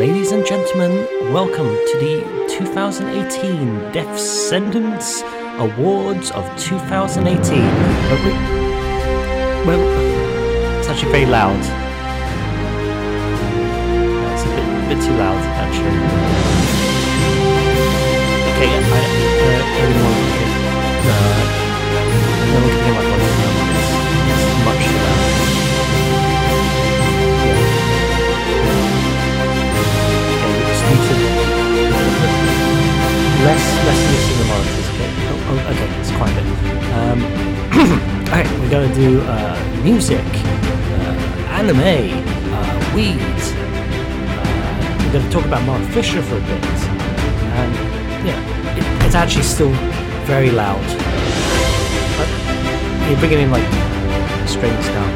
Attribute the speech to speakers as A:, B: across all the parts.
A: Ladies and gentlemen, welcome to the 2018 Death Sentence Awards of 2018. Well, we- well, it's actually very loud. It's a bit, bit too loud, actually. Okay, I, uh, everyone can, uh, no one can hear my voice it's much too loud. Less less listen to the monitors. Okay. Oh, oh, okay, it's quite a bit. Um, alright, we're gonna do uh, music, uh, anime, uh, weeds. Uh, we're gonna talk about Mark Fisher for a bit, and yeah, it, it's actually still very loud. But you're bringing in like strings down.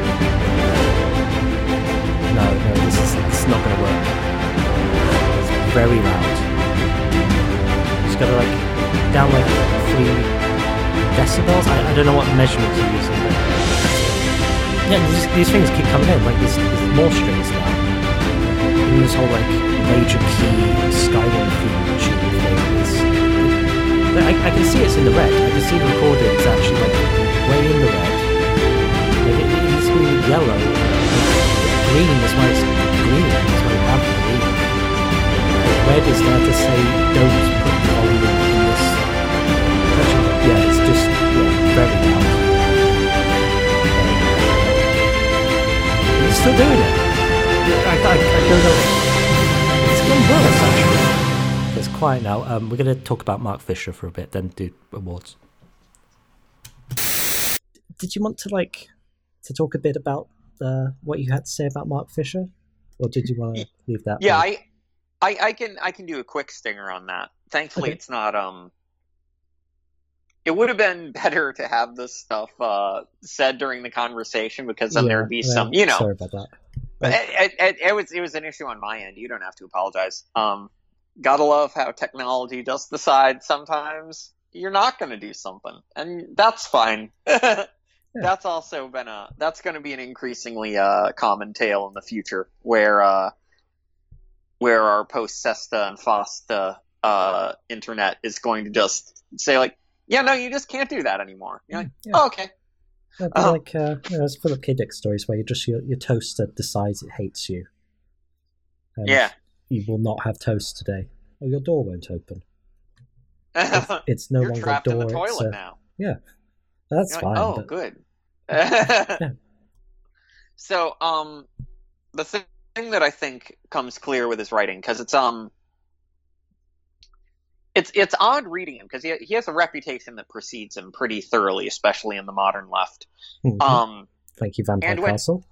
A: No, no, this is, is not gonna work. It's very loud. Just gotta like down like three decibels. I, I don't know what measurements you're using, but yeah, these, these things keep coming in. Like there's more strings now. And this whole like major key Skyrim theme tune thing is. I, I can see it's in the red. I can see the recording is actually like way in the red. Like it needs to be yellow. Green is why it's green. That's why you have green. Red is there to say don't still doing it. I, I, I don't know. It's getting worse actually. It's quiet now. Um, we're going to talk about Mark Fisher for a bit, then do awards. Did you want to like to talk a bit about uh, what you had to say about Mark Fisher, or did you want to leave that?
B: Yeah. I, I, I can, I can do a quick stinger on that. Thankfully,
A: Okay.
B: it's not. Um, it would have been better to have this stuff uh, said during the conversation because then
A: Yeah,
B: there'd be
A: yeah,
B: some, you know.
A: Sorry about that.
B: But it, it, it, was, it was an issue on my end. You don't have to apologize. Um, gotta love how technology just decides sometimes you're not going to do something, and that's fine. That's also been a that's going to be an increasingly uh, common tale in the future, where uh, where our post Sesta and Fosta uh, internet is going to just say like, yeah, no, you just can't do that anymore. You're like,
A: Yeah.
B: oh, okay,
A: Yeah,
B: Oh.
A: like uh, you know, it's full of kid stories where you just your, your toaster decides it hates you. And
B: yeah.
A: You will not have toast today. Or your door won't open. It's, it's no
B: You're
A: longer
B: trapped
A: a door.
B: in the toilet
A: a,
B: now.
A: Yeah, that's
B: You're
A: fine.
B: like, oh,
A: but-
B: good. So, um, the thing that I think comes clear with his writing, because it's um, it's it's odd reading him because he he has a reputation that precedes him pretty thoroughly, especially in the modern left.
A: Mhm.
B: Um,
A: Thank you, Vampire
B: and when-
A: Castle.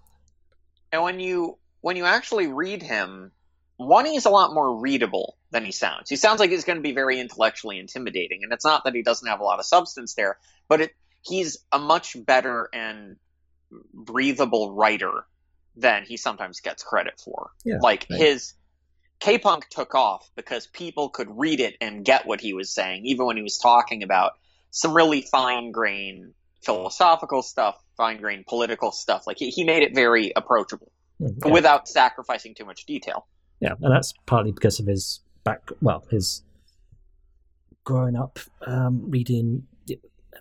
B: and when you when you actually read him, one he's a lot more readable than he sounds. He sounds like he's going to be very intellectually intimidating, and it's not that he doesn't have a lot of substance there, but it he's a much better and breathable writer than he sometimes gets credit for.
A: Yeah,
B: like
A: right.
B: his K-punk took off because people could read it and get what he was saying, even when he was talking about some really fine-grained philosophical stuff, fine-grained political stuff. Like he, he made it very approachable
A: Mm, yeah.
B: without sacrificing too much detail.
A: Yeah, and that's partly because of his back. Well, his growing up um, reading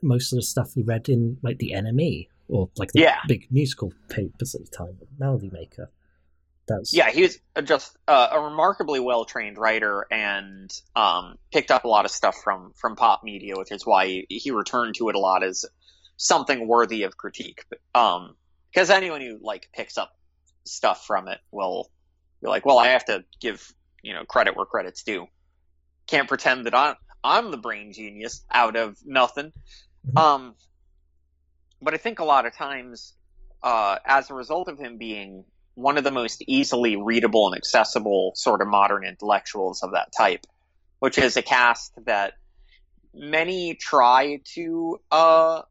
A: most of the stuff he read in like the NME or like the
B: Yeah.
A: big musical papers at the time, Melody Maker. That's
B: Yeah, he was just uh, a remarkably well trained writer and um, picked up a lot of stuff from from pop media, which is why he, he returned to it a lot as something worthy of critique. Um, because anyone who like picks up stuff from it will be like, well, I have to give you know credit where credit's due. Can't pretend that I'm I'm the brain genius out of nothing.
A: Mhm.
B: Um, but I think a lot of times, uh, as a result of him being one of the most easily readable and accessible sort of modern intellectuals of that type, which is a cast that many try to uh,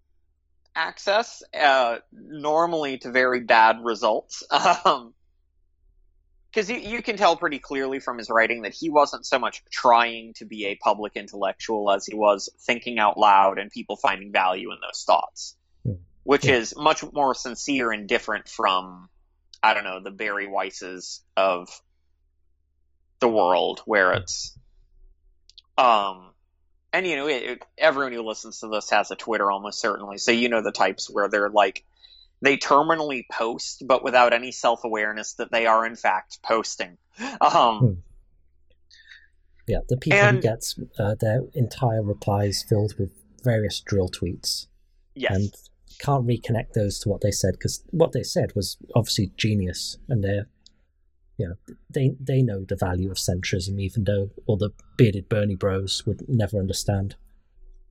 B: access, uh, normally to very bad results. Um, because you, you can tell pretty clearly from his writing that he wasn't so much trying to be a public intellectual as he was thinking out loud and people finding value in those thoughts,
A: Hmm.
B: which
A: Yeah.
B: is much more sincere and different from, I don't know, the Bari Weisses of the world where it's um and you know it, it, everyone who listens to this has a twitter almost certainly so you know the types where they're like they terminally post but without any self-awareness that they are in fact posting. Um
A: Hmm. Yeah, the people
B: And-
A: who get uh, their entire replies filled with various dril tweets.
B: Yes.
A: And can't reconnect those to what they said because what they said was obviously genius, and they're, you know, they they know the value of centrism, even though all the bearded Bernie Bros would never understand.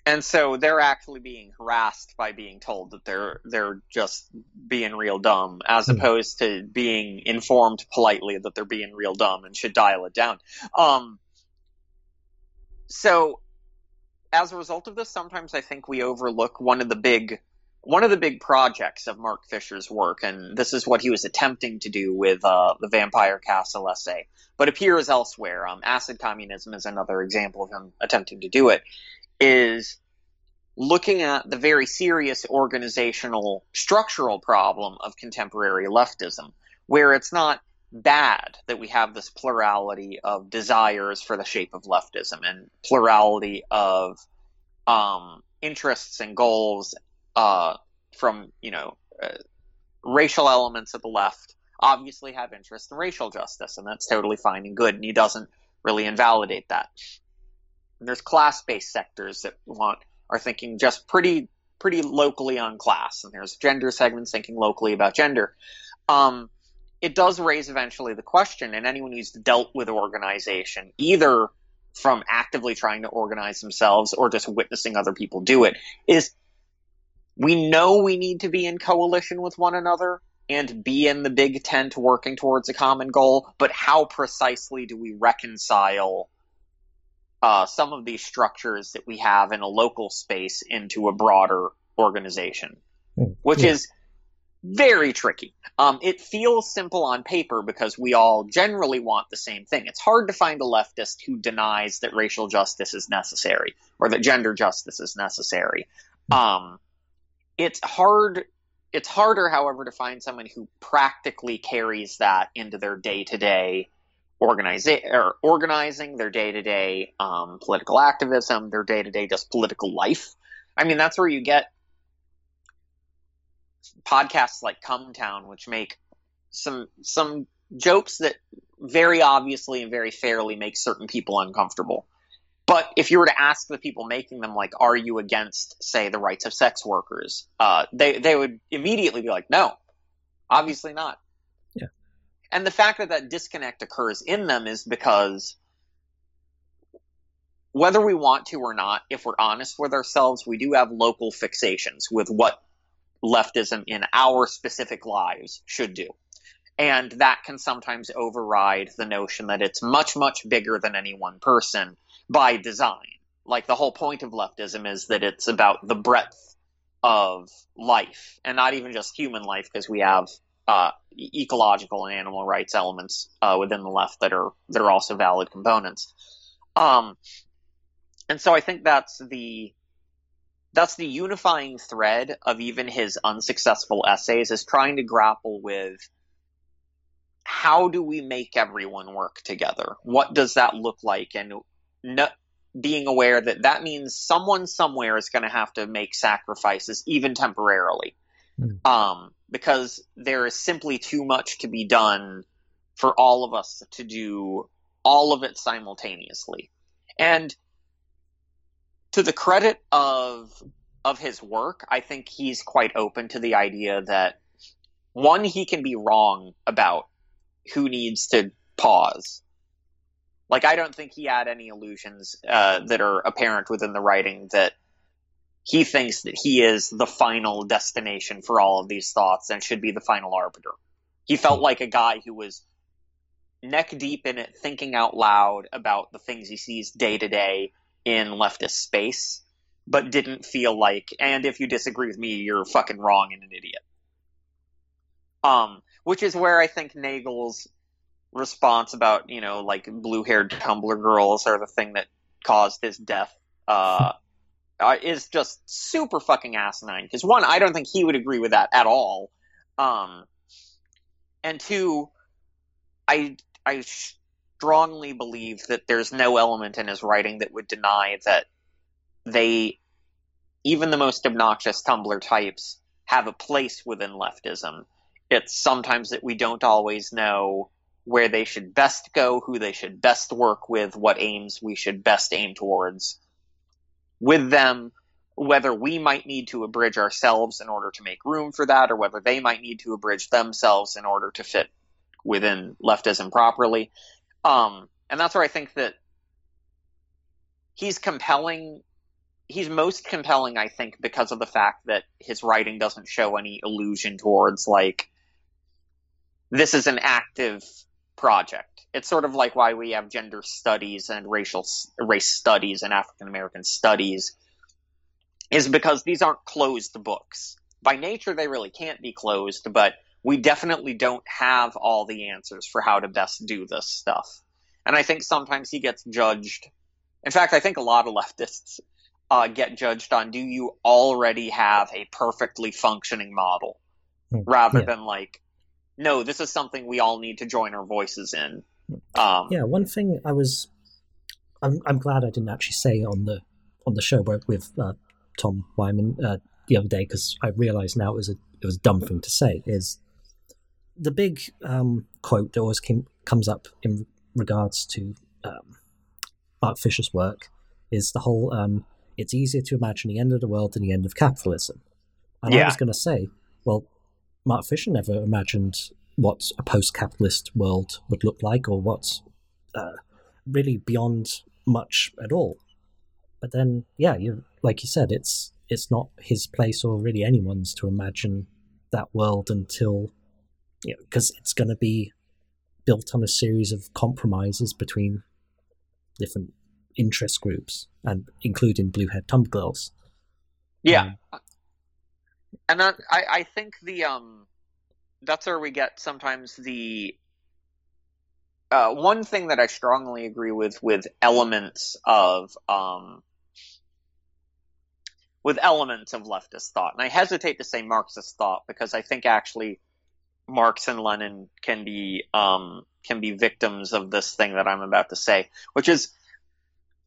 B: and so they're actually being harassed by being told that they're they're just being real dumb as
A: Hmm.
B: opposed to being informed politely that they're being real dumb and should dial it down um so as a result of this sometimes i think we overlook one of the big one of the big projects of mark fisher's work and this is what he was attempting to do with uh, the vampire castle essay but appears elsewhere. Um, acid communism is another example of him attempting to do it is looking at the very serious organizational structural problem of contemporary leftism, where it's not bad that we have this plurality of desires for the shape of leftism and plurality of um, interests and goals uh, from, you know, uh, racial elements of the left obviously have interest in racial justice, and that's totally fine and good, and he doesn't really invalidate that. And there's class-based sectors that want are thinking just pretty pretty locally on class, and there's gender segments thinking locally about gender. Um, it does raise eventually the question, and anyone who's dealt with organization, either from actively trying to organize themselves or just witnessing other people do it, is we know we need to be in coalition with one another and be in the big tent working towards a common goal, but how precisely do we reconcile uh, some of these structures that we have in a local space into a broader organization,
A: Hmm,
B: which
A: yeah.
B: is very tricky. Um, it feels simple on paper because we all generally want the same thing. It's hard to find a leftist who denies that racial justice is necessary or that gender justice is necessary. Um, it's hard. It's harder, however, to find someone who practically carries that into their day to day organizing or organizing their day to day political activism, their day to day just political life. I mean, that's where you get podcasts like Cum Town, which make some some jokes that very obviously and very fairly make certain people uncomfortable. But if you were to ask the people making them, like, are you against, say, the rights of sex workers? Uh, they they would immediately be like, no, obviously not.
A: Yeah.
B: And the fact that that disconnect occurs in them is because whether we want to or not, if we're honest with ourselves, we do have local fixations with what leftism in our specific lives should do. And that can sometimes override the notion that it's much, much bigger than any one person by design. Like the whole point of leftism is that it's about the breadth of life, and not even just human life, because we have uh, ecological and animal rights elements uh, within the left that are that are also valid components. Um, and so I think that's the that's the unifying thread of even his unsuccessful essays is trying to grapple with how do we make everyone work together? What does that look like? And no, being aware that that means someone somewhere is going to have to make sacrifices, even temporarily,
A: Mm.
B: um, because there is simply too much to be done for all of us to do all of it simultaneously. And to the credit of of his work, I think he's quite open to the idea that one, he can be wrong about who needs to pause. Like, I don't think he had any illusions uh, that are apparent within the writing that he thinks that he is the final destination for all of these thoughts and should be the final arbiter. He felt like a guy who was neck deep in it, thinking out loud about the things he sees day to day in leftist space, but didn't feel like, and if you disagree with me, you're fucking wrong and an idiot. Um, which is where I think Nagle's response about, you know, like blue haired Tumblr girls are the thing that caused his death, uh, is just super fucking asinine. Because one, I don't think he would agree with that at all. Um, and two, I, I, strongly believe that there's no element in his writing that would deny that they, even the most obnoxious Tumblr types, have a place within leftism. It's sometimes that we don't always know where they should best go, who they should best work with, what aims we should best aim towards with them, whether we might need to abridge ourselves in order to make room for that, or whether they might need to abridge themselves in order to fit within leftism properly. Um, and that's where I think that he's compelling. He's most compelling, I think, because of the fact that his writing doesn't show any illusion towards like this is an active project. It's sort of like why we have gender studies and racial race studies and African American studies is because these aren't closed books. By nature, they really can't be closed, but we definitely don't have all the answers for how to best do this stuff. And I think sometimes he gets judged. In fact, I think a lot of leftists uh, get judged on do you already have a perfectly functioning model hmm. rather yeah. than like, no, this is something we all need to join our voices in. Um,
A: yeah, one thing I was, I'm, I'm glad I didn't actually say on the on the show with uh, Tom Wyman uh, the other day because I realised now it was a it was a dumb thing to say is the big um, quote that always came, comes up in regards to um, Mark Fisher's work is the whole um, it's easier to imagine the end of the world than the end of capitalism. And yeah. I was going to say, well, Mark Fisher never imagined what a post-capitalist world would look like, or what's uh, really beyond much at all. But then, yeah, you like you said, it's it's not his place or really anyone's to imagine that world until you know because it's going to be built on a series of compromises between different interest groups and including bluehead tumblr girls
B: yeah um, and that, I, I think the um that's where we get sometimes the uh, one thing that I strongly agree with with elements of um, with elements of leftist thought, and I hesitate to say Marxist thought because I think actually Marx and Lenin can be um, can be victims of this thing that I'm about to say, which is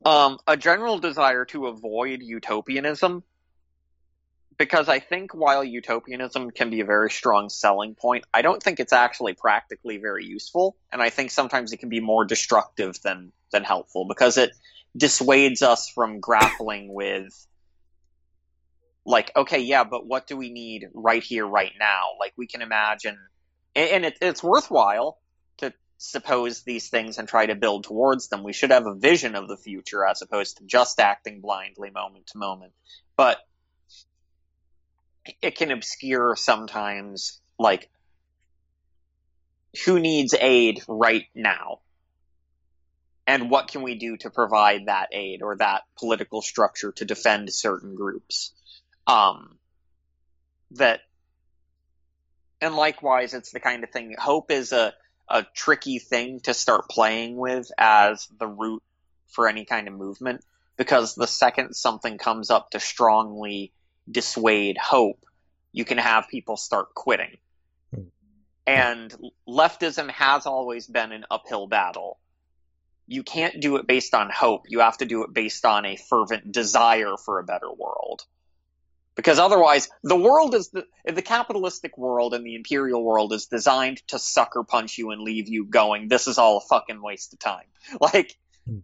B: um, a general desire to avoid utopianism. Because I think while utopianism can be a very strong selling point, I don't think it's actually practically very useful, and I think sometimes it can be more destructive than than helpful because it dissuades us from grappling with like okay yeah but what do we need right here right now? Like we can imagine and it, it's worthwhile to suppose these things and try to build towards them. We should have a vision of the future as opposed to just acting blindly moment to moment. But it can obscure sometimes like who needs aid right now and what can we do to provide that aid or that political structure to defend certain groups um, that, and likewise, it's the kind of thing. Hope is a a tricky thing to start playing with as the root for any kind of movement because the second something comes up to strongly dissuade hope, you can have people start quitting. Hmm. And leftism has always been an uphill battle. You can't do it based on hope. You have to do it based on a fervent desire for a better world because otherwise the world is the, the capitalistic world and the imperial world is designed to sucker punch you and leave you going this is all a fucking waste of time like hmm.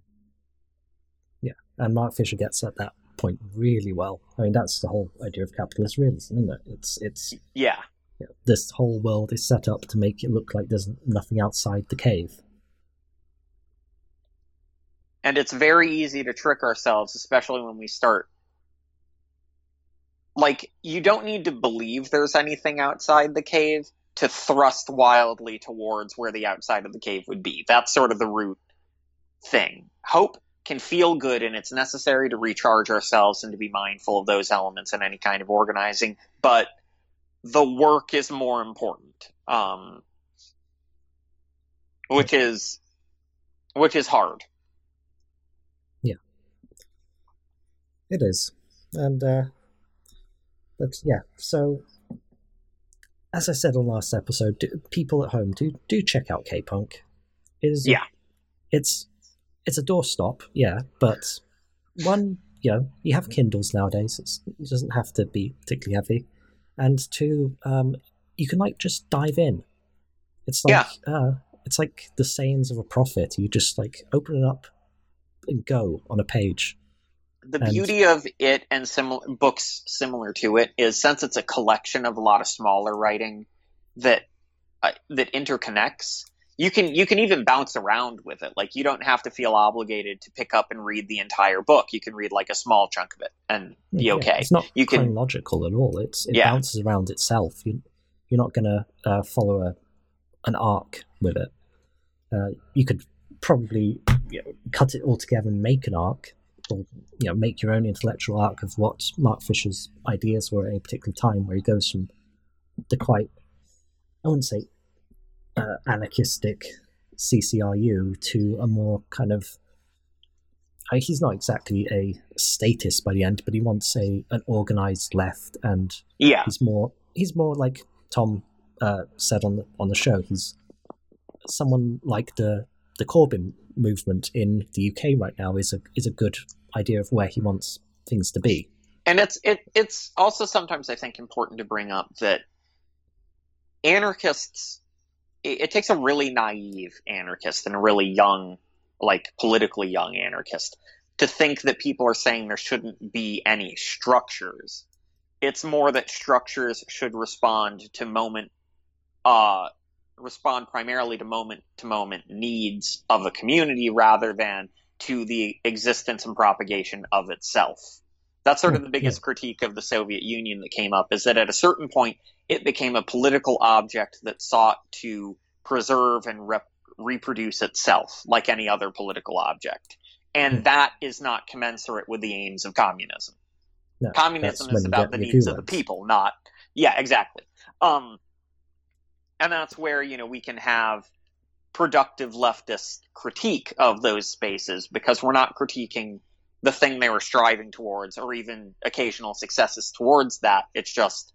A: yeah and mark fisher gets at that point really well i mean that's the whole idea of capitalist realism isn't it it's it's
B: yeah,
A: yeah this whole world is set up to make it look like there's nothing outside the cave
B: and it's very easy to trick ourselves especially when we start like you don't need to believe there's anything outside the cave to thrust wildly towards where the outside of the cave would be. That's sort of the root thing. Hope can feel good and it's necessary to recharge ourselves and to be mindful of those elements in any kind of organizing, but the work is more important. Um, which is which is hard.
A: Yeah. It is. And uh but yeah, so as I said on last episode, do, people at home do do check out K Punk. It is
B: yeah.
A: it's it's a doorstop, yeah, but one, you know, you have Kindles nowadays. It's, it doesn't have to be particularly heavy, and two, um, you can like just dive in. It's like
B: Yeah.
A: uh, it's like the sayings of a prophet. You just like open it up and go on a page.
B: the
A: And-
B: beauty of it and similar books similar to it is since it's a collection of a lot of smaller writing that uh, that interconnects you can you can even bounce around with it like you don't have to feel obligated to pick up and read the entire book you can read like a small chunk of it and be
A: Yeah,
B: okay
A: It's not
B: You can-
A: chronological at all. It's it
B: Yeah.
A: bounces around itself. You you're not gonna uh, follow a an arc with it. Uh, you could probably you know, cut it all together and make an arc, or you know make your own intellectual arc of what Mark Fisher's ideas were at a particular time, where he goes from the quite I wouldn't say uh, anarchistic CCRU to a more kind of I, he's not exactly a statist by the end, but he wants a an organized left, and
B: yeah
A: he's more he's more like Tom uh, said on the on the show. He's someone like the the Corbyn movement in the UK right now is a is a good idea of where he wants things to be.
B: and it's it it's also sometimes I think important to bring up that anarchists it, it takes a really naive anarchist and a really young like politically young anarchist to think that people are saying there shouldn't be any structures. It's more that structures should respond to moment uh respond primarily to moment to moment needs of a community rather than to the existence and propagation of itself that's sort of the biggest critique of the Soviet Union that came up is that at a certain point it became a political object that sought to preserve and rep- reproduce itself like any other political object. And
A: Hmm.
B: that is not commensurate with the aims of communism.
A: No,
B: Communism is about the needs of the people, not yeah, exactly. Um, and that's where you know we can have productive leftist critique of those spaces because we're not critiquing the thing they were striving towards or even occasional successes towards that. It's just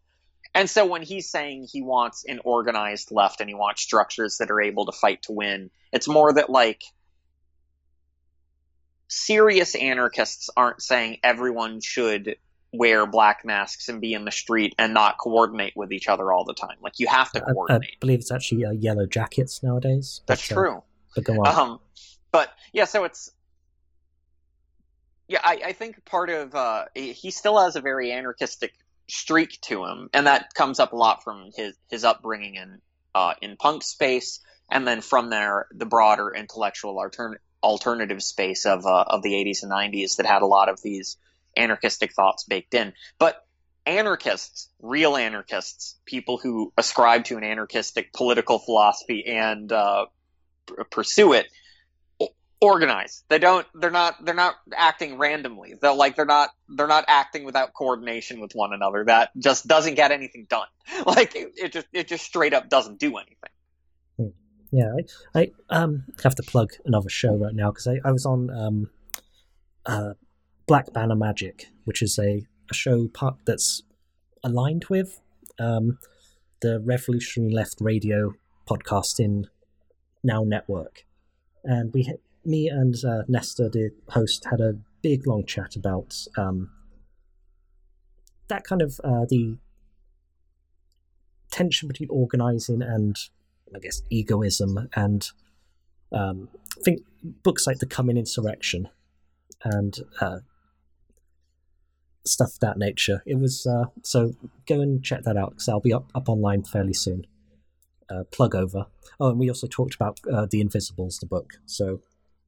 B: and so when he's saying he wants an organized left and he wants structures that are able to fight to win, it's more that like serious anarchists aren't saying everyone should wear black masks and be in the street and not coordinate with each other all the time. Like you have to
A: I, I
B: coordinate.
A: believe it's actually uh, yellow jackets nowadays.
B: That's
A: uh,
B: true.
A: but go on.
B: Um, but yeah, so it's yeah. I, I think part of uh, he still has a very anarchistic streak to him, and that comes up a lot from his his upbringing in uh, in punk space, and then from there the broader intellectual altern- alternative space of uh, of the 80s and 90s that had a lot of these anarchistic thoughts baked in. But anarchists, real anarchists, people who ascribe to an anarchistic political philosophy and uh, pursue it o- organize they don't they're not they're not acting randomly. They're like they're not they're not acting without coordination with one another. That just doesn't get anything done. Like it, it just it just straight up doesn't do anything.
A: Yeah, I, I um have to plug another show right now because I, I was on um uh Black Banner Magic, which is a, a show part that's aligned with um the Revolutionary Left Radio podcast in Now Network, and we me and uh, Nestor, the host, had a big long chat about um that kind of uh, the tension between organizing and I guess egoism and um, think books like The Coming Insurrection and uh, stuff of that nature. It was uh, so go and check that out because I'll be up, up online fairly soon. Uh, plug over. Oh, and we also talked about uh, The Invisibles, the book, so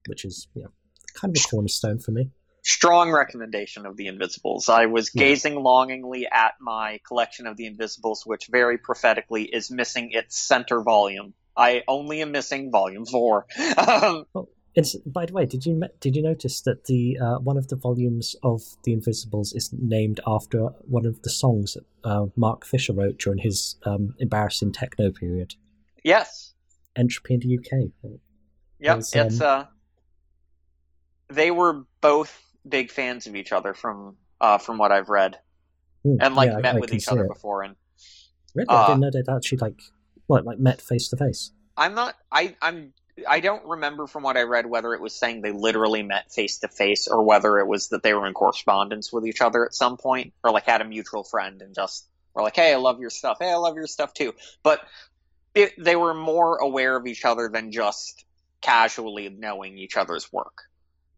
A: which is you know, kind of a cornerstone for me.
B: strong recommendation of the invisibles i was
A: Yeah.
B: gazing longingly at my collection of the invisibles which very prophetically is missing its center volume i only am missing volume four um,
A: It's, by the way, did you did you notice that the uh, one of the volumes of The Invisibles is named after one of the songs that uh, Mark Fisher wrote during his um, embarrassing techno period,
B: yes
A: Entropy in the UK.
B: Yep,
A: was,
B: it's
A: um,
B: uh they were both big fans of each other from uh from what I've read
A: Hmm,
B: and like
A: yeah,
B: met
A: I
B: with
A: can
B: each other
A: it.
B: before and
A: Really,
B: uh,
A: I didn't know they'd actually like what like met face to face.
B: I'm not I I'm I don't remember from what I read whether it was saying they literally met face to face or whether it was that they were in correspondence with each other at some point or like had a mutual friend and just were like, "Hey, I love your stuff. Hey, I love your stuff too." But it, they were more aware of each other than just casually knowing each other's work.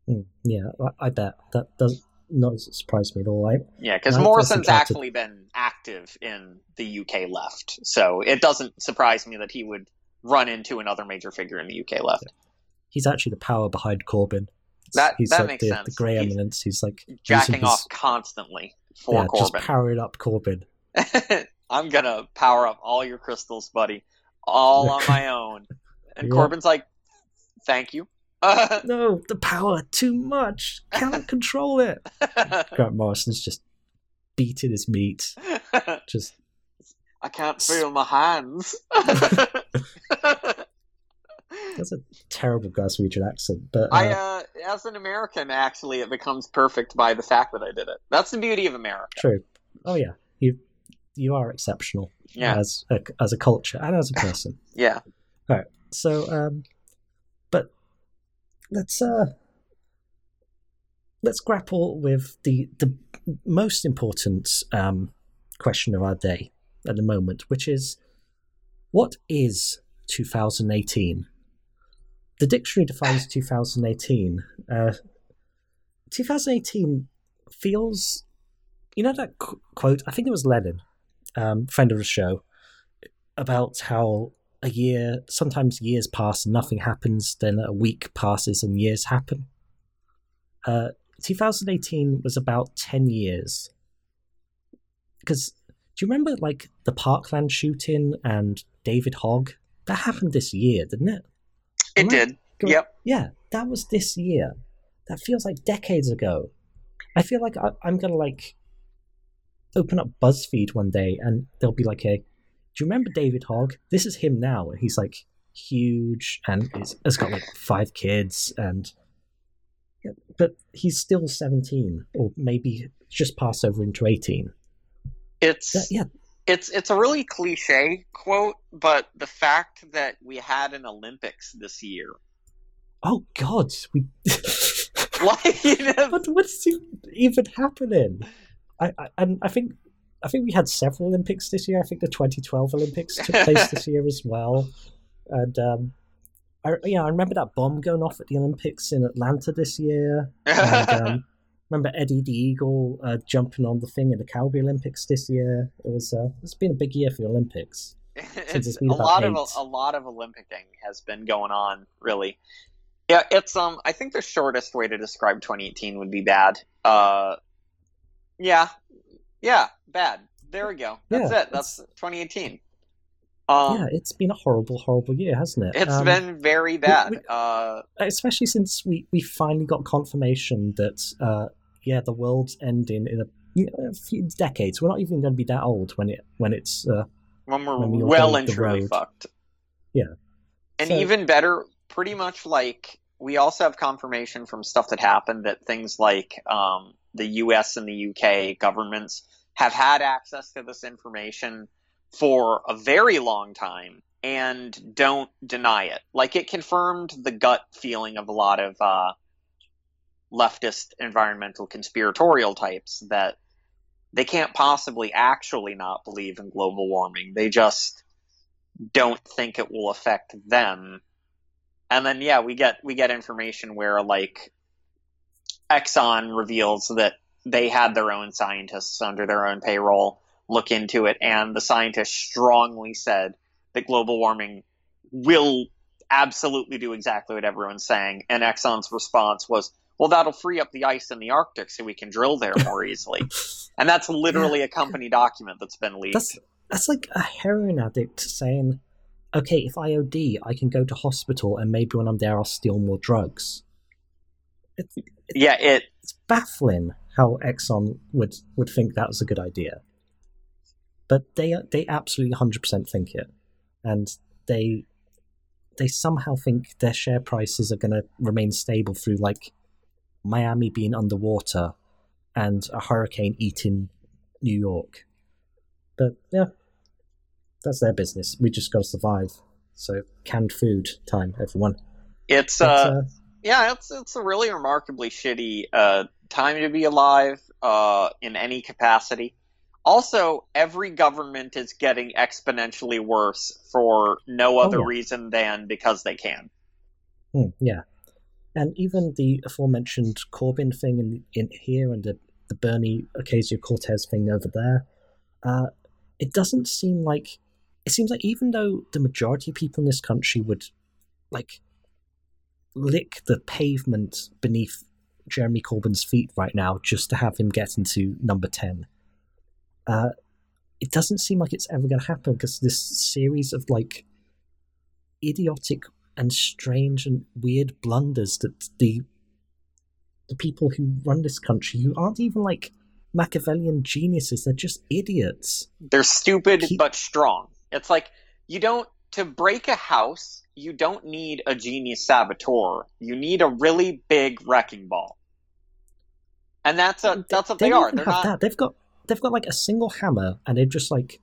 A: Mm, yeah, I, I bet that does not surprise me at all. I,
B: Yeah, because Morrison's actually been active in the UK left, so it doesn't surprise me that he would run into another major figure in the UK left.
A: he's actually the power behind Corbyn.
B: That-
A: he's
B: that
A: like
B: makes
A: the,
B: sense.
A: the grey eminence. He's like
B: Jacking
A: his-
B: off constantly for
A: yeah, just
B: Corbyn.
A: powering up Corbyn.
B: I'm gonna power up all your crystals, buddy, all on my own. And
A: Yeah.
B: Corbyn's like, "Thank you." I
A: No, the power too much. Can't control it. Grant Morrison's just beating his meat. Just I
B: can't feel my hands.
A: that's a terrible Glaswegian accent, but uh,
B: I, uh, as an American, actually, it becomes perfect by the fact that I did it. That's the beauty of America.
A: true. Oh yeah, you you are exceptional
B: Yeah,
A: as a, as a culture and as a person.
B: yeah. All right.
A: So, um, but let's uh, let's grapple with the the most important um, question of our day at the moment, which is what is 2018? The dictionary defines 2018. Uh, 2018 feels, you know, that qu- quote. I think it was Lenin, um, friend of the show, about how a year, sometimes years pass and nothing happens, then a week passes and years happen. Uh, 2018 was about 10 years. Because do you remember like the Parkland shooting and David Hogg? That happened this year, didn't it?
B: It
A: Am
B: did.
A: Go-
B: Yep.
A: Yeah, that was this year. That feels like decades ago. I feel like I, I'm gonna like open up BuzzFeed one day and there'll be like a. Do you remember David Hogg? This is him now. He's like huge and is, has got like five kids and. But he's still 17 or maybe just passed over into 18.
B: It's
A: That, yeah,
B: it's it's a really cliche quote, but the fact that we had an Olympics this year,
A: oh god, we.
B: like you know,
A: what what's even happening? I, I and I think I think we had several Olympics this year. I think the 2012 Olympics took place this year as well, and um, I yeah I remember that bomb going off at the Olympics in Atlanta this year. And, um, remember Eddie the Eagle uh, jumping on the thing in the Calgary Olympics this year. It was uh, it's been a big year for the Olympics.
B: it's,
A: it's been
B: a lot of
A: eight.
B: a, lot of Olympicing has been going on, really. Yeah, it's um. I think the shortest way to describe 2018 would be bad. Uh, yeah, yeah, bad. There we go. That's
A: Yeah,
B: it. That's 2018. Um,
A: yeah, it's been a horrible, horrible year, hasn't it?
B: it's
A: Um,
B: been very bad.
A: we-
B: uh,
A: especially since we, we finally got confirmation that uh, yeah the world's ending in a, you know, a few decades. We're not even going to be that old when it when it's uh,
B: when we're
A: when we
B: well and truly
A: road.
B: fucked.
A: Yeah.
B: And
A: So-
B: even better, pretty much like we also have confirmation from stuff that happened that things like um, the U.S. and the U.K. governments have had access to this information for a very long time and don't deny it. Like it confirmed the gut feeling of a lot of uh, leftist environmental conspiratorial types that they can't possibly actually not believe in global warming. They just don't think it will affect them. And then yeah, we get we get information where like Exxon reveals that they had their own scientists under their own payroll look into it and the scientists strongly said that global warming will absolutely do exactly what everyone's saying and Exxon's response was well that'll free up the ice in the Arctic so we can drill there more easily. And that's literally a company document that's been leaked.
A: that's that's like a heroin addict saying, okay, if I OD, I can go to hospital and maybe when I'm there, I'll steal more drugs. It's,
B: yeah, it
A: it's baffling how Exxon would would think that was a good idea, but they they absolutely hundred percent think it, and they they somehow think their share prices are going to remain stable through like Miami being underwater and a hurricane eating New York. But yeah, that's their business. We just got to survive. So canned food time, everyone.
B: It's
A: But,
B: uh, yeah, it's it's a really remarkably shitty uh, time to be alive uh, in any capacity. Also, every government is getting exponentially worse for no
A: Oh,
B: other
A: yeah.
B: reason than because they can.
A: Hmm, yeah, and even the aforementioned Corbyn thing in in here and the the Bernie Ocasio Cortez thing over there, uh, it doesn't seem like it seems like even though the majority of people in this country would like lick the pavement beneath Jeremy Corbyn's feet right now just to have him get into number ten, uh, it doesn't seem like it's ever going to happen because this series of like idiotic and strange and weird blunders that the the people who run this country, who aren't even like Machiavellian geniuses, they're just idiots.
B: They're stupid but strong. It's like you don't to break a house. You don't need a genius saboteur. You need a really big wrecking ball, and that's a that's what they,
A: don't
B: are. They're not.
A: that. They've got they've got like a single hammer, and they've just like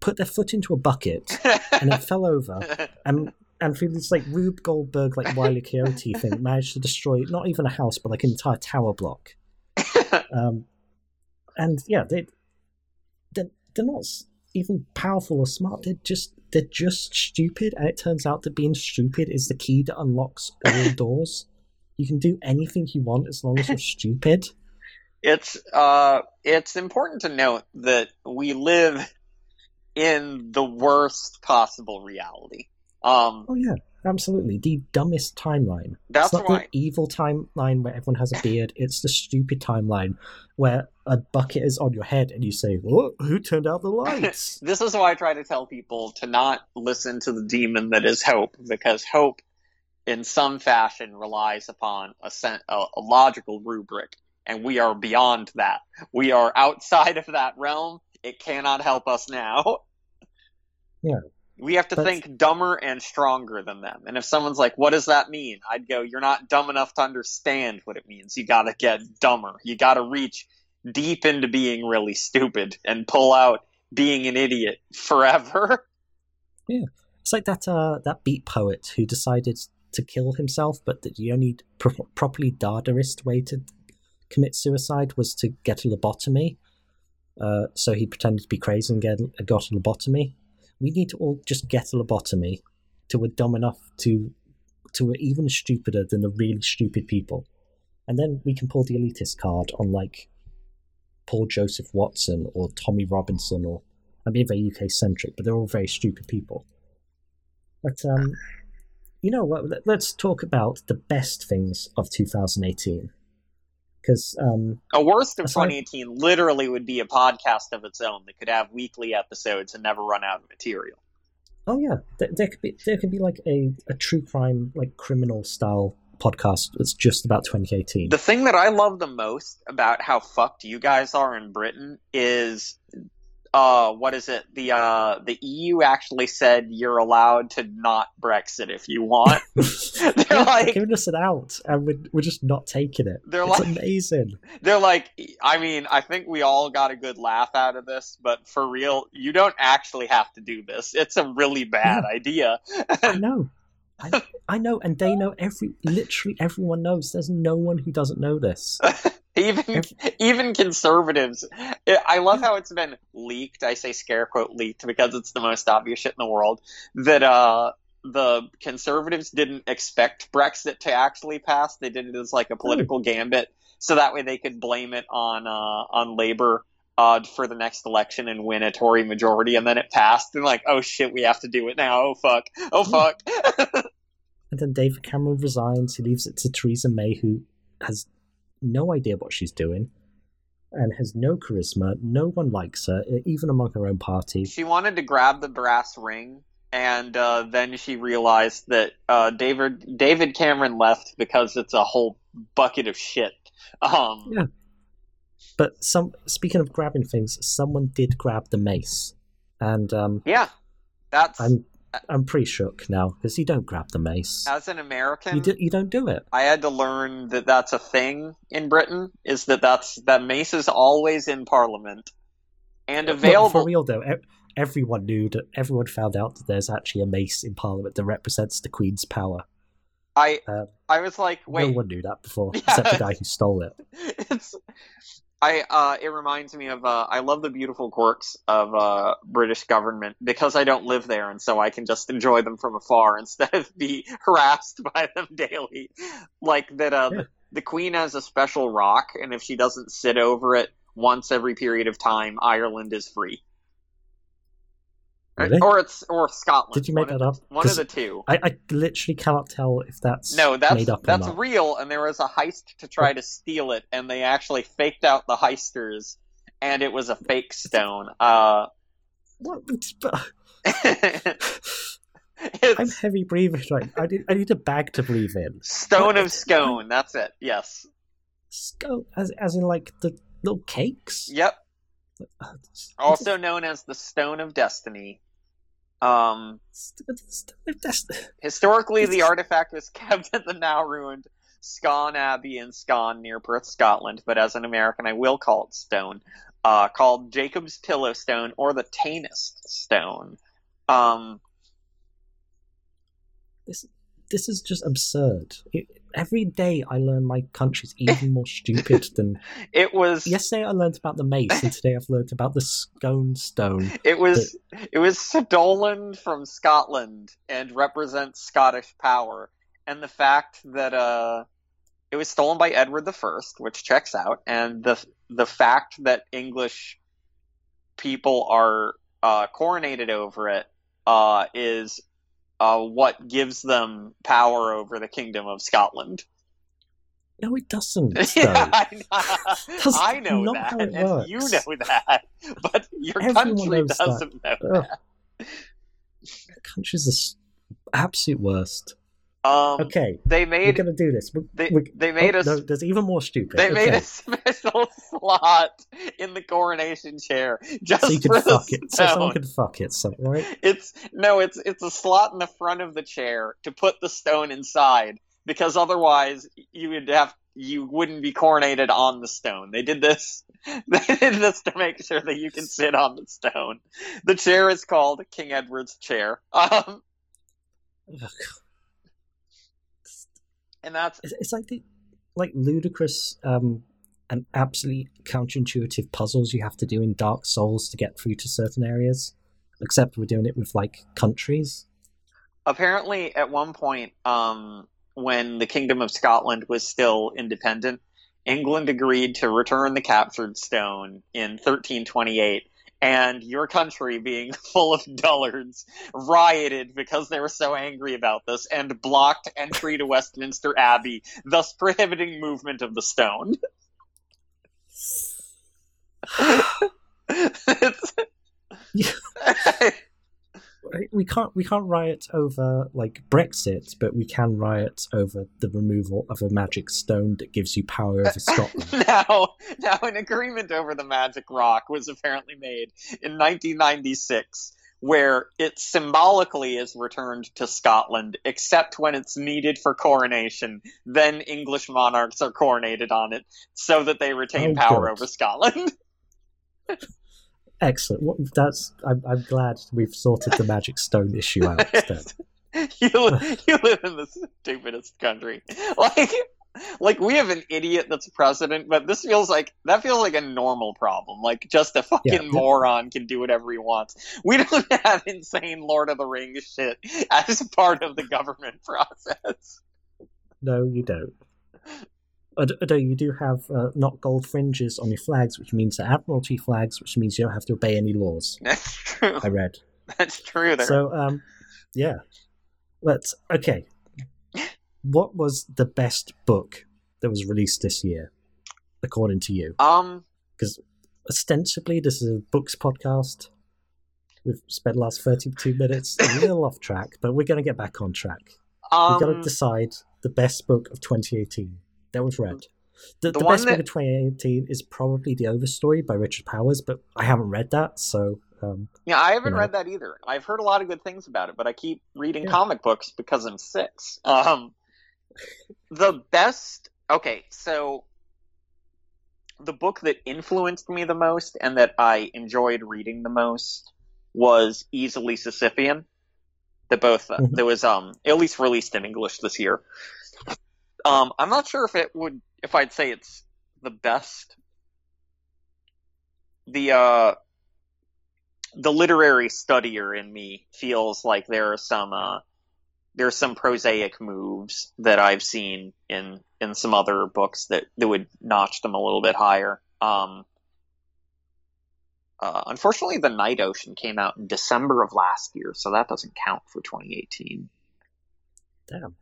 A: put their foot into a bucket, and it fell over, and and through this like Rube Goldberg like Wile E. Coyote thing, managed to destroy not even a house, but like an entire tower block. Um, and yeah, they they're, they're not even powerful or smart. They're just they're just stupid, and it turns out that being stupid is the key that unlocks all doors. You can do anything you want as long as you're stupid.
B: it's uh it's important to note that we live in the worst possible reality. Um
A: Oh yeah, absolutely. The dumbest timeline.
B: that's
A: it's not
B: why
A: the evil timeline where everyone has a beard. It's the stupid timeline where a bucket is on your head and you say, "Oh, who turned out the lights?"
B: this is why I try to tell people to not listen to the demon that is hope because hope in some fashion relies upon a, sen- a, a logical rubric and we are beyond that. We are outside of that realm. It cannot help us now.
A: Yeah.
B: We have to think dumber and stronger than them. And if someone's like, what does that mean? I'd go, you're not dumb enough to understand what it means. You gotta get dumber. You gotta reach deep into being really stupid and pull out being an idiot forever.
A: Yeah, it's like that uh, that beat poet who decided to kill himself, but that the only pro- properly Dadaist way to commit suicide was to get a lobotomy. Uh, so he pretended to be crazy and get, got a lobotomy. We need to all just get a lobotomy till we're dumb enough to to we're even stupider than the really stupid people, and then we can pull the elitist card on like Paul Joseph Watson or Tommy Robinson or I'm being very UK centric, but they're all very stupid people. But um, you know what? let- Let's talk about the best things of 2018, because um,
B: A worst of
A: Aside-
B: 2018 literally would be a podcast of its own that could have weekly episodes and never run out of material.
A: oh yeah, there, there could be there could be like a, a true crime like criminal style podcast that's just about 2018.
B: The thing that I love the most about how fucked you guys are in Britain is uh what is it? The uh the EU actually said you're allowed to not Brexit if you want. they're
A: they're
B: like
A: giving us it out, and we're, we're just not taking it.
B: They're
A: it's
B: like-
A: amazing.
B: they're like I mean, I think we all got a good laugh out of this, but for real, you don't actually have to do this. It's a really bad idea.
A: I know. I, I know, and they know. Every literally everyone knows. There's no one who doesn't know this.
B: even even conservatives I- love how it's been leaked i say scare quote leaked because it's the most obvious shit in the world that uh the conservatives didn't expect brexit to actually pass they did it as like a political gambit so that way they could blame it on uh on labor uh, for the next election and win a Tory majority, and then it passed, and like, oh shit, we have to do it now. Oh fuck, oh fuck.
A: And then David Cameron resigns. He leaves it to Theresa May, who has no idea what she's doing and has no charisma. No one likes her, even among her own party.
B: She wanted to grab the brass ring, and uh, then she realized that uh, David David Cameron left because it's a whole bucket of shit. Um,
A: Yeah. But some speaking of grabbing things, someone did grab the mace, and um,
B: yeah, that's
A: I'm I'm pretty shook now because you don't grab the mace.
B: as an American.
A: You do, you don't do it.
B: I had to learn that that's a thing in Britain. Is that that's that mace is always in Parliament and
A: Look,
B: available.
A: for real though. everyone knew that everyone found out that there's actually a mace in Parliament that represents the Queen's power.
B: I
A: Um,
B: I was like, wait,
A: no one knew that before,
B: Yeah.
A: except the guy who stole it.
B: it's I uh it reminds me of uh I love the beautiful quirks of uh British government because I don't live there and so I can just enjoy them from afar instead of be harassed by them daily. Like that uh
A: Yeah.
B: the queen has a special rock and if she doesn't sit over it once every period of time Ireland is free.
A: Really?
B: Or it's or Scotland.
A: Did you make
B: one
A: that up?
B: One of the two.
A: I, I literally cannot tell if that's
B: No, that's
A: made up or
B: that's real, and there was a heist to try to steal it, and they actually faked out the heisters, and it was a fake stone. Uh,
A: What? I'm heavy breathing. Right, I need, I need a bag to breathe in.
B: stone of scone. That's it. Yes.
A: Sco- as as in like the little cakes.
B: Yep.
A: Uh,
B: Also known as the Stone of Destiny. Um, historically, the artifact was kept at the now ruined Scone Abbey in Scone near Perth, Scotland. But as an American, I will call it stone. Uh, called Jacob's Pillow Stone or the Tanist Stone. Um,
A: this this is just absurd. It, every day I learn my country's even more stupid than
B: it was.
A: yesterday. I learned about the mace, and today I've learned about the scone stone.
B: It was it was stolen from Scotland and represents Scottish power, and the fact that uh, it was stolen by Edward the First, which checks out, and the the fact that English people are uh, coronated over it uh, is uh, what gives them power over the Kingdom of Scotland.
A: No, it doesn't.
B: Yeah, I know, I know that, and you know that, but your
A: Everyone
B: country doesn't know
A: Ugh. The country's the absolute worst.
B: Um,
A: Okay,
B: they made.
A: we're gonna do this. We're,
B: they
A: we're-
B: they made
A: oh,
B: a
A: no, there's even more stupid.
B: they made a special slot in the coronation chair just
A: so you
B: for
A: can
B: the
A: fuck it. So someone can fuck it, so, right?
B: It's no, it's it's a slot in the front of the chair to put the stone inside because otherwise you would have you wouldn't be coronated on the stone. They did this. They did this to make sure that you can sit on the stone. The chair is called King Edward's chair. Um,
A: Ugh.
B: And that's
A: It's, like the like ludicrous um, and absolutely counterintuitive puzzles you have to do in Dark Souls to get through to certain areas. Except we're doing it with like countries.
B: apparently at one point um, when the kingdom of scotland was still independent england agreed to return the captured stone in 1328 and your country being full of dullards rioted because they were so angry about this and blocked entry to westminster abbey thus prohibiting movement of the stone
A: We can't we can't riot over like Brexit, but we can riot over the removal of a magic stone that gives you power over Scotland.
B: now, now, an agreement over the magic rock was apparently made in 1996, where it symbolically is returned to Scotland, except when it's needed for coronation. Then English monarchs are coronated on it, so that they retain
A: Oh,
B: power
A: God.
B: over Scotland.
A: Excellent. That's I'm, I'm glad we've sorted the magic stone issue out
B: you, you live in the stupidest country. Like, like we have an idiot that's president, but this feels like that feels like a normal problem. Like, just a fucking
A: Yeah,
B: moron can do whatever he wants. We don't have insane Lord of the Rings shit as part of the government process.
A: No, you don't. Although you do have uh, not gold fringes on your flags, which means they're Admiralty flags, which means you don't have to obey any laws.
B: That's true.
A: I read.
B: That's true. There.
A: So, um, yeah. Let's okay. What was the best book that was released this year, according to you?
B: um,
A: Ostensibly, this is a books podcast. We've spent the last thirty-two minutes a little off track, but we're going to get back on track. We've got to
B: um,
A: decide the best book of 2018 that was read. The,
B: The
A: the,
B: one
A: best book of 2018 is probably The Overstory by Richard Powers, but I haven't read that, so um,
B: yeah, I haven't
A: you know.
B: read that either. I've heard a lot of good things about it, but I keep reading
A: Yeah.
B: comic books because I'm six. Um, the best. Okay, so the book that influenced me the most and that I enjoyed reading the most was easily Sisyphean. That both
A: Mhm.
B: that was um at least released in English this year. Um, I'm not sure if it would if I'd say it's the best. The uh the literary studier in me feels like there are some uh there's some prosaic moves that I've seen in in some other books that, that would notch them a little bit higher. Um, uh, unfortunately, The Night Ocean came out in December of last year, so that doesn't count for 2018.
A: Damn.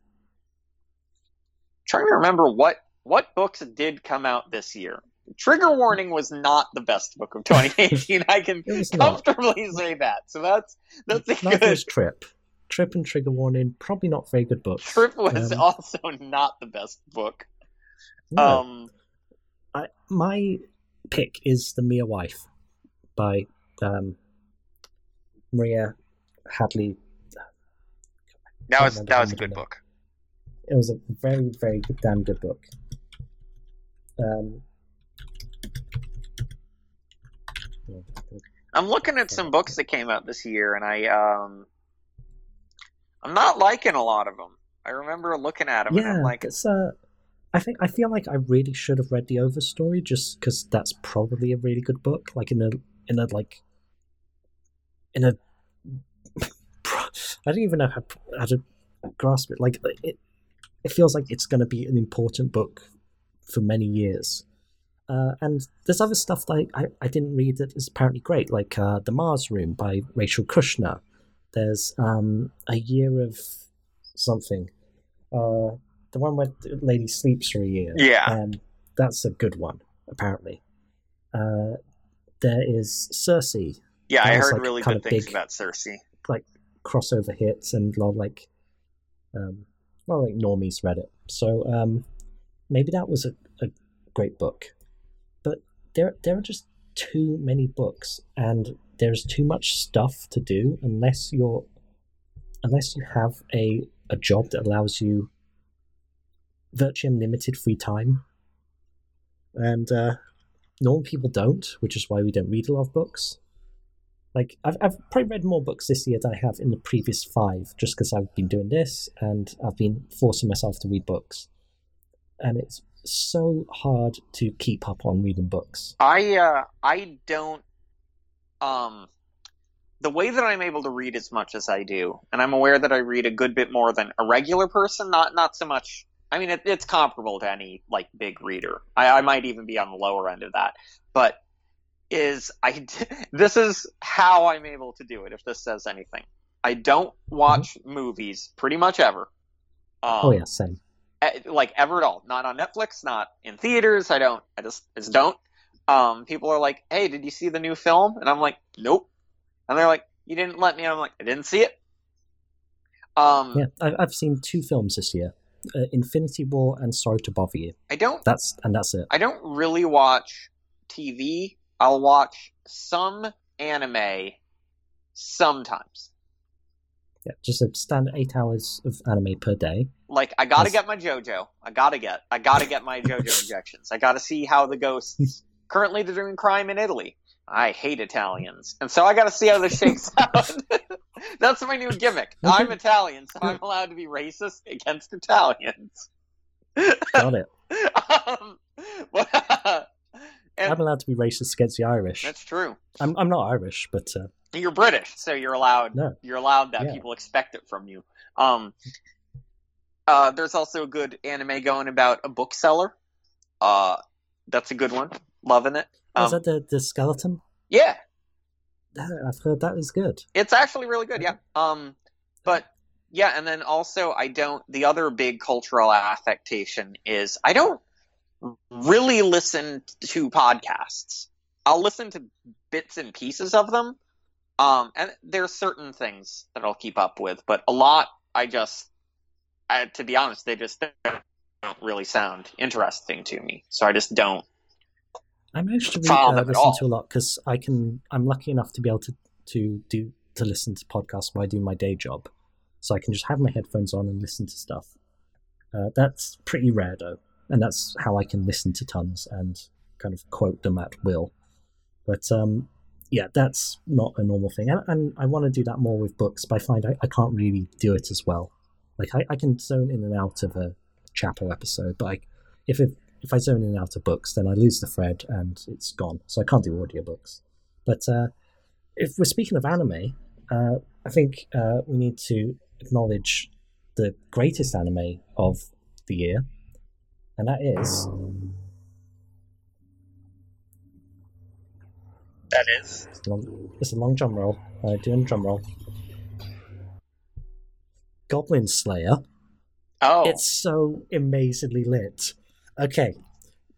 B: Trying to remember what what books did come out this year. Trigger Warning was not the best book of 2018. I can
A: It was not.
B: comfortably say that. So that's that's a
A: Neither
B: good.
A: was Trip. Trip and Trigger Warning, probably not very good books.
B: Trip was
A: Um,
B: also not the best book.
A: no.
B: Um,
A: I, my pick is The Mere Wife by um, Maria Headley.
B: that was that was a good
A: name.
B: book.
A: It was a very, very good, damn good book. Um,
B: I'm looking at some books that came out this year, and I um, I'm not liking a lot of them. I remember looking at them, and I'm like,
A: it's uh, I think I feel like I really should have read the Overstory just because that's probably a really good book. Like in a in a like in a I don't even know how, how to grasp it. Like it, it feels like it's going to be an important book for many years. Uh, and there's other stuff that I, I didn't read that is apparently great, like uh, The Mars Room by Rachel Kushner. There's um, A Year of Something. Uh, the one where the lady sleeps for a year.
B: Yeah.
A: Um, that's a good one, apparently. Uh, there is Circe,
B: yeah, I heard
A: like,
B: really good things
A: big.
B: about Circe.
A: Like crossover hits and a lot of like um a lot like normies read it. So um maybe that was a, a great book. But there there are just too many books and there's too much stuff to do unless you're unless you have a a job that allows you virtually unlimited free time. And uh normal people don't which is why we don't read a lot of books like I've, I've probably read more books this year than I have in the previous five, just because I've been doing this and I've been forcing myself to read books, and it's so hard to keep up on reading books.
B: I uh, I don't um the way that I'm able to read as much as I do, and I'm aware that I read a good bit more than a regular person. Not not so much. I mean, it, it's comparable to any like big reader. I, I might even be on the lower end of that, but is I this is how I'm able to do it. If this says anything, I don't watch movies pretty much ever. Um,
A: oh yeah, same.
B: eh, like ever at all. Not on Netflix, not in theaters. I don't. I just, I just don't. Um, people are like, "Hey, did you see the new film?" And I'm like, "Nope." And they're like, "You didn't let me." And I'm like, "I didn't see it." Um,
A: Yeah, I've seen two films this year: uh, Infinity War and Sorry to Bother You.
B: I don't.
A: That's and that's it.
B: I don't really watch TV. I'll watch some anime sometimes.
A: Yeah, just a standard eight hours of anime per day.
B: Like I gotta
A: Yes.
B: get my JoJo. I gotta get. I gotta get my JoJo injections. I gotta see how the ghosts. Currently, they're doing crime in Italy. I hate Italians, and so I gotta see how this shakes out. That's my new gimmick. I'm Italian, so I'm allowed to be racist against Italians.
A: Got it.
B: um, but- and
A: I'm allowed to be racist against the Irish.
B: that's true.
A: I'm I'm not Irish, but uh,
B: You're British, so you're allowed.
A: No.
B: You're allowed that.
A: Yeah.
B: People expect it from you. Um, uh, there's also a good anime going about a bookseller. Uh, that's a good one. Loving it.
A: is
B: Um,
A: that the the skeleton?
B: yeah,
A: Yeah, I've heard that is good.
B: it's actually really good. Yeah. Um, but yeah, and then also I don't. The other big cultural affectation is I don't really listen to podcasts. I'll listen to bits and pieces of them. Um, and there's certain things that I'll keep up with, but a lot I just, I, to be honest, they just don't really sound interesting to me. So I just don't.
A: I managed to read, uh, to a lot because I can. I'm lucky enough to be able to to do to listen to podcasts while I do my day job, so I can just have my headphones on and listen to stuff. Uh, that's pretty rare though, and that's how I can listen to tons and kind of quote them at will. But um, yeah, that's not a normal thing, and, and I want to do that more with books, but I find I, I can't really do it as well. Like I, I can zone in and out of a Chapo episode, but I, if it, if I zone in and out of books, then I lose the thread and it's gone. So I can't do audiobooks. But uh, if we're speaking of anime, uh, I think uh, we need to acknowledge the greatest anime of the year, and that is
B: That is.
A: It's a long, it's a long drum roll. Uh, doing drum roll. Goblin Slayer.
B: Oh,
A: It's so amazingly lit. Okay,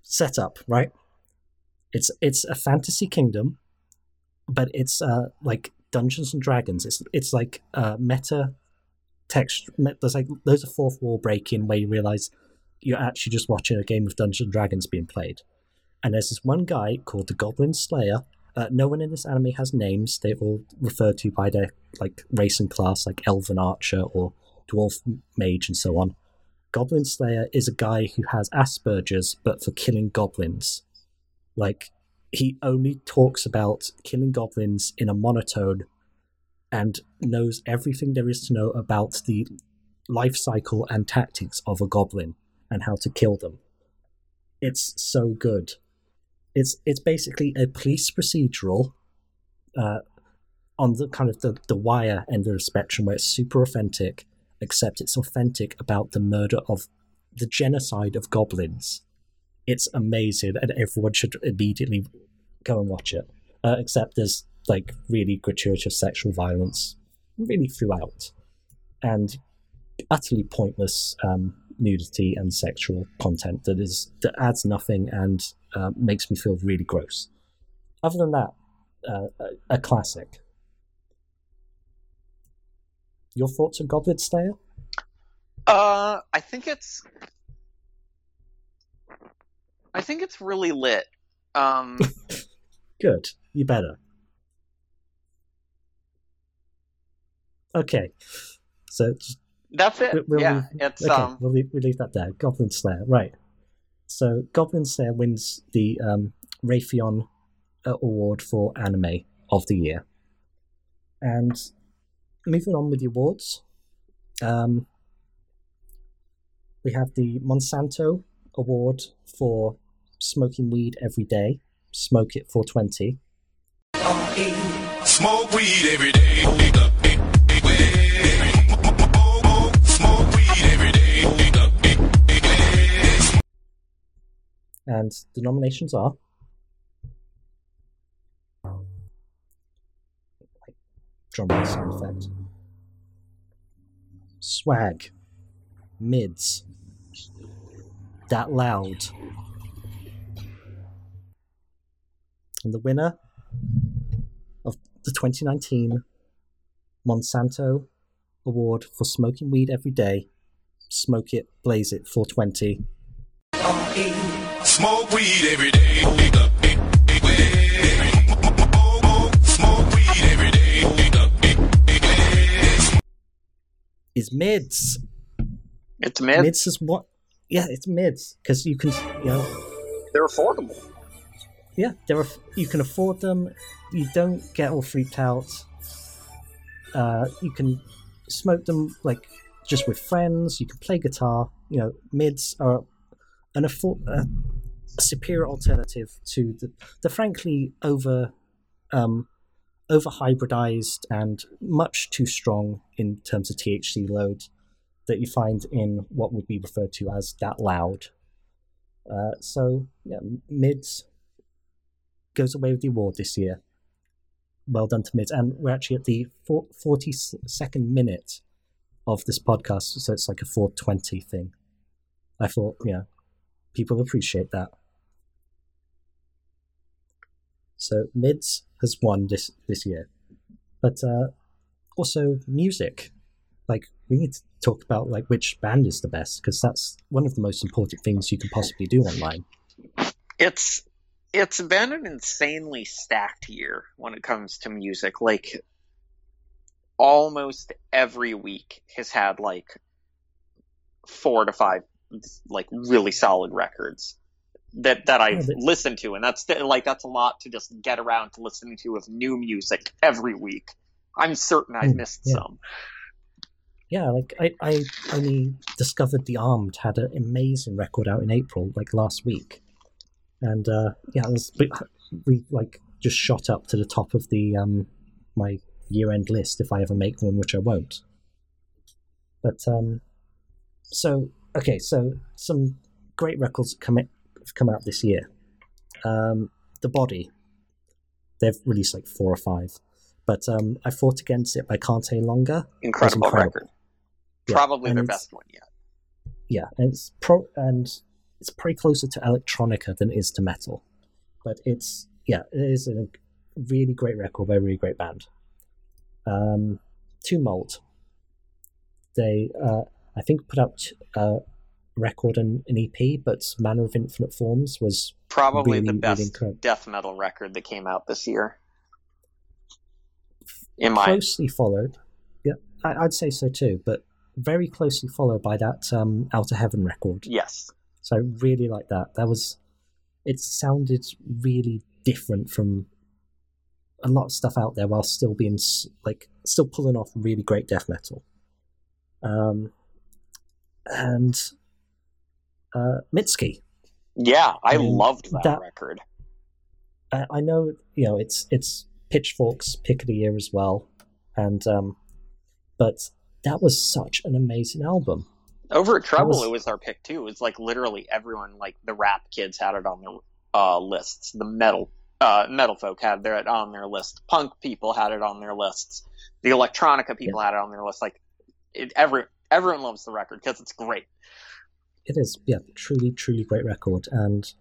A: setup right. It's it's a fantasy kingdom, but it's uh like Dungeons and Dragons. It's it's like uh meta text. There's like loads of fourth wall breaking where you realize you're actually just watching a game of Dungeons and Dragons being played. And there's this one guy called the Goblin Slayer. Uh, no one in this anime has names. They're all referred to by their like race and class, like Elven Archer or Dwarf Mage, and so on. Goblin Slayer is a guy who has Asperger's, but for killing goblins. Like, he only talks about killing goblins in a monotone and knows everything there is to know about the life cycle and tactics of a goblin and how to kill them. It's so good. It's it's basically a police procedural uh, on the kind of the, the wire end of the spectrum where it's super authentic, except it's authentic about the murder of the genocide of goblins. It's amazing, and everyone should immediately go and watch it. Uh, except there's like really gratuitous sexual violence really throughout, and utterly pointless um, nudity and sexual content that is that adds nothing and uh, makes me feel really gross. Other than that, uh, a, a classic. Your thoughts on Goblin Slayer?
B: Uh, I think it's. I think it's really lit. Um,
A: Good. You better. Okay. So just
B: that's it.
A: We'll- we'll
B: yeah,
A: leave-
B: it's
A: okay,
B: um.
A: we'll, leave, we'll leave that there. Goblin Slayer, right. So Goblin Slayer wins the um, Raytheon uh, Award for Anime of the Year. And moving on with the awards, um, we have the Monsanto Award for smoking weed every day. Smoke it for 20.
C: Smoke weed every day.
A: And the nominations are drum roll sound effect. Swag. Mids. That loud. And the winner of the 2019 Monsanto Award for smoking weed every day, Smoke It, Blaze It 420
C: Smoke weed every day. Eh, eh, eh, smoke weed every day.
A: is mids.
B: It's mid.
A: Mids is what? Yeah, it's mids because you can, you know,
B: They're affordable.
A: yeah, there are. You can afford them. You don't get all freaked out. Uh, you can smoke them like just with friends. You can play guitar. You know, mids are an afford uh, superior alternative to the the frankly over um, over hybridized and much too strong in terms of THC load that you find in what would be referred to as that loud. Uh, so yeah, mids goes away with the award this year. Well done to mids, and we're actually at the forty second minute of this podcast, so it's like a four twenty thing. I thought, yeah, people appreciate that. So mids has won this this year, but uh, also music. Like we need to talk about like which band is the best because that's one of the most important things you can possibly do online.
B: It's it's been an insanely stacked year when it comes to music. Like almost every week has had like four to five like really solid records. That that I've
A: Yeah, but-
B: listened to, and that's like that's a lot to just get around to listening to of new music every week. I'm certain I've
A: Mm,
B: missed
A: yeah.
B: some.
A: Yeah, like I, I only discovered the Armed had an amazing record out in April, like last week, and uh, yeah, it was, we, like just shot up to the top of the um my year end list if I ever make one, which I won't. But um, so okay, so some great records come have come out this year. Um, the Body, they've released like four or five, but um, I fought against it by Can't Stay Longer.
B: Incredible,
A: incredible.
B: record.
A: Yeah,
B: Probably
A: and
B: their best one yet.
A: yeah, and it's pro and it's probably closer to electronica than it is to metal, but it's yeah, it is a really great record by a really great band. Um, Tomb Mold, they uh, I think put out a record and an EP, but Manor of Infinite Forms was
B: Probably
A: really,
B: the best
A: incredible.
B: death metal record that came out this year. In my
A: closely followed. Yeah, I, I'd say so too, but very closely followed by that um, Outer Heaven record.
B: yes,
A: So I really like that. That was, it sounded really different from a lot of stuff out there, while still being like still pulling off really great death metal. Um, and uh, Mitski.
B: yeah, I
A: I mean,
B: loved that,
A: that-
B: record.
A: I, I know you know it's it's Pitchfork's pick of the year as well, and um, but that was such an amazing album.
B: Over at Treble,
A: was-
B: it was our pick too. It was like literally everyone, like the rap kids, had it on their uh, lists. The metal uh, metal folk had it on their list. Punk people had it on their lists. The electronica people had it on their list. Like it, every everyone loves the record because it's great.
A: It is, yeah, truly, truly great record, and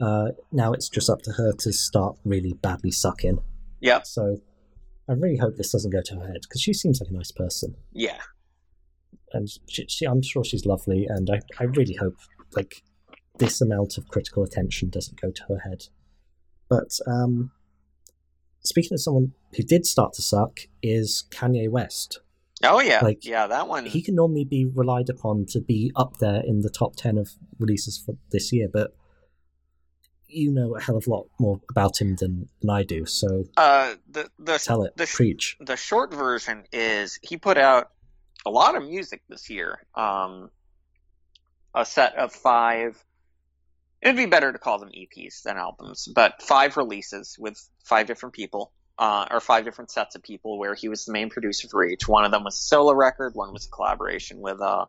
A: uh, now it's just up to her to start really badly sucking.
B: yeah
A: So I really hope this doesn't go to her head because she seems like a nice person,
B: Yeah.
A: and she, she, I'm sure she's lovely, and I, I really hope like this amount of critical attention doesn't go to her head. But um, speaking of someone who did start to suck, is Kanye West.
B: Oh yeah.
A: Like,
B: yeah, that one.
A: he can normally be relied upon to be up there in the top 10 of releases for this year but you know a hell of a lot more about him than, than i do so
B: uh, the the
A: tell it
B: the
A: preach
B: the short version is he put out a lot of music this year. Um, a set of five. It'd be better to call them EPs than albums, but five releases with five different people, uh, or five different sets of people where he was the main producer for each. One of them was a solo record. One was a collaboration with uh,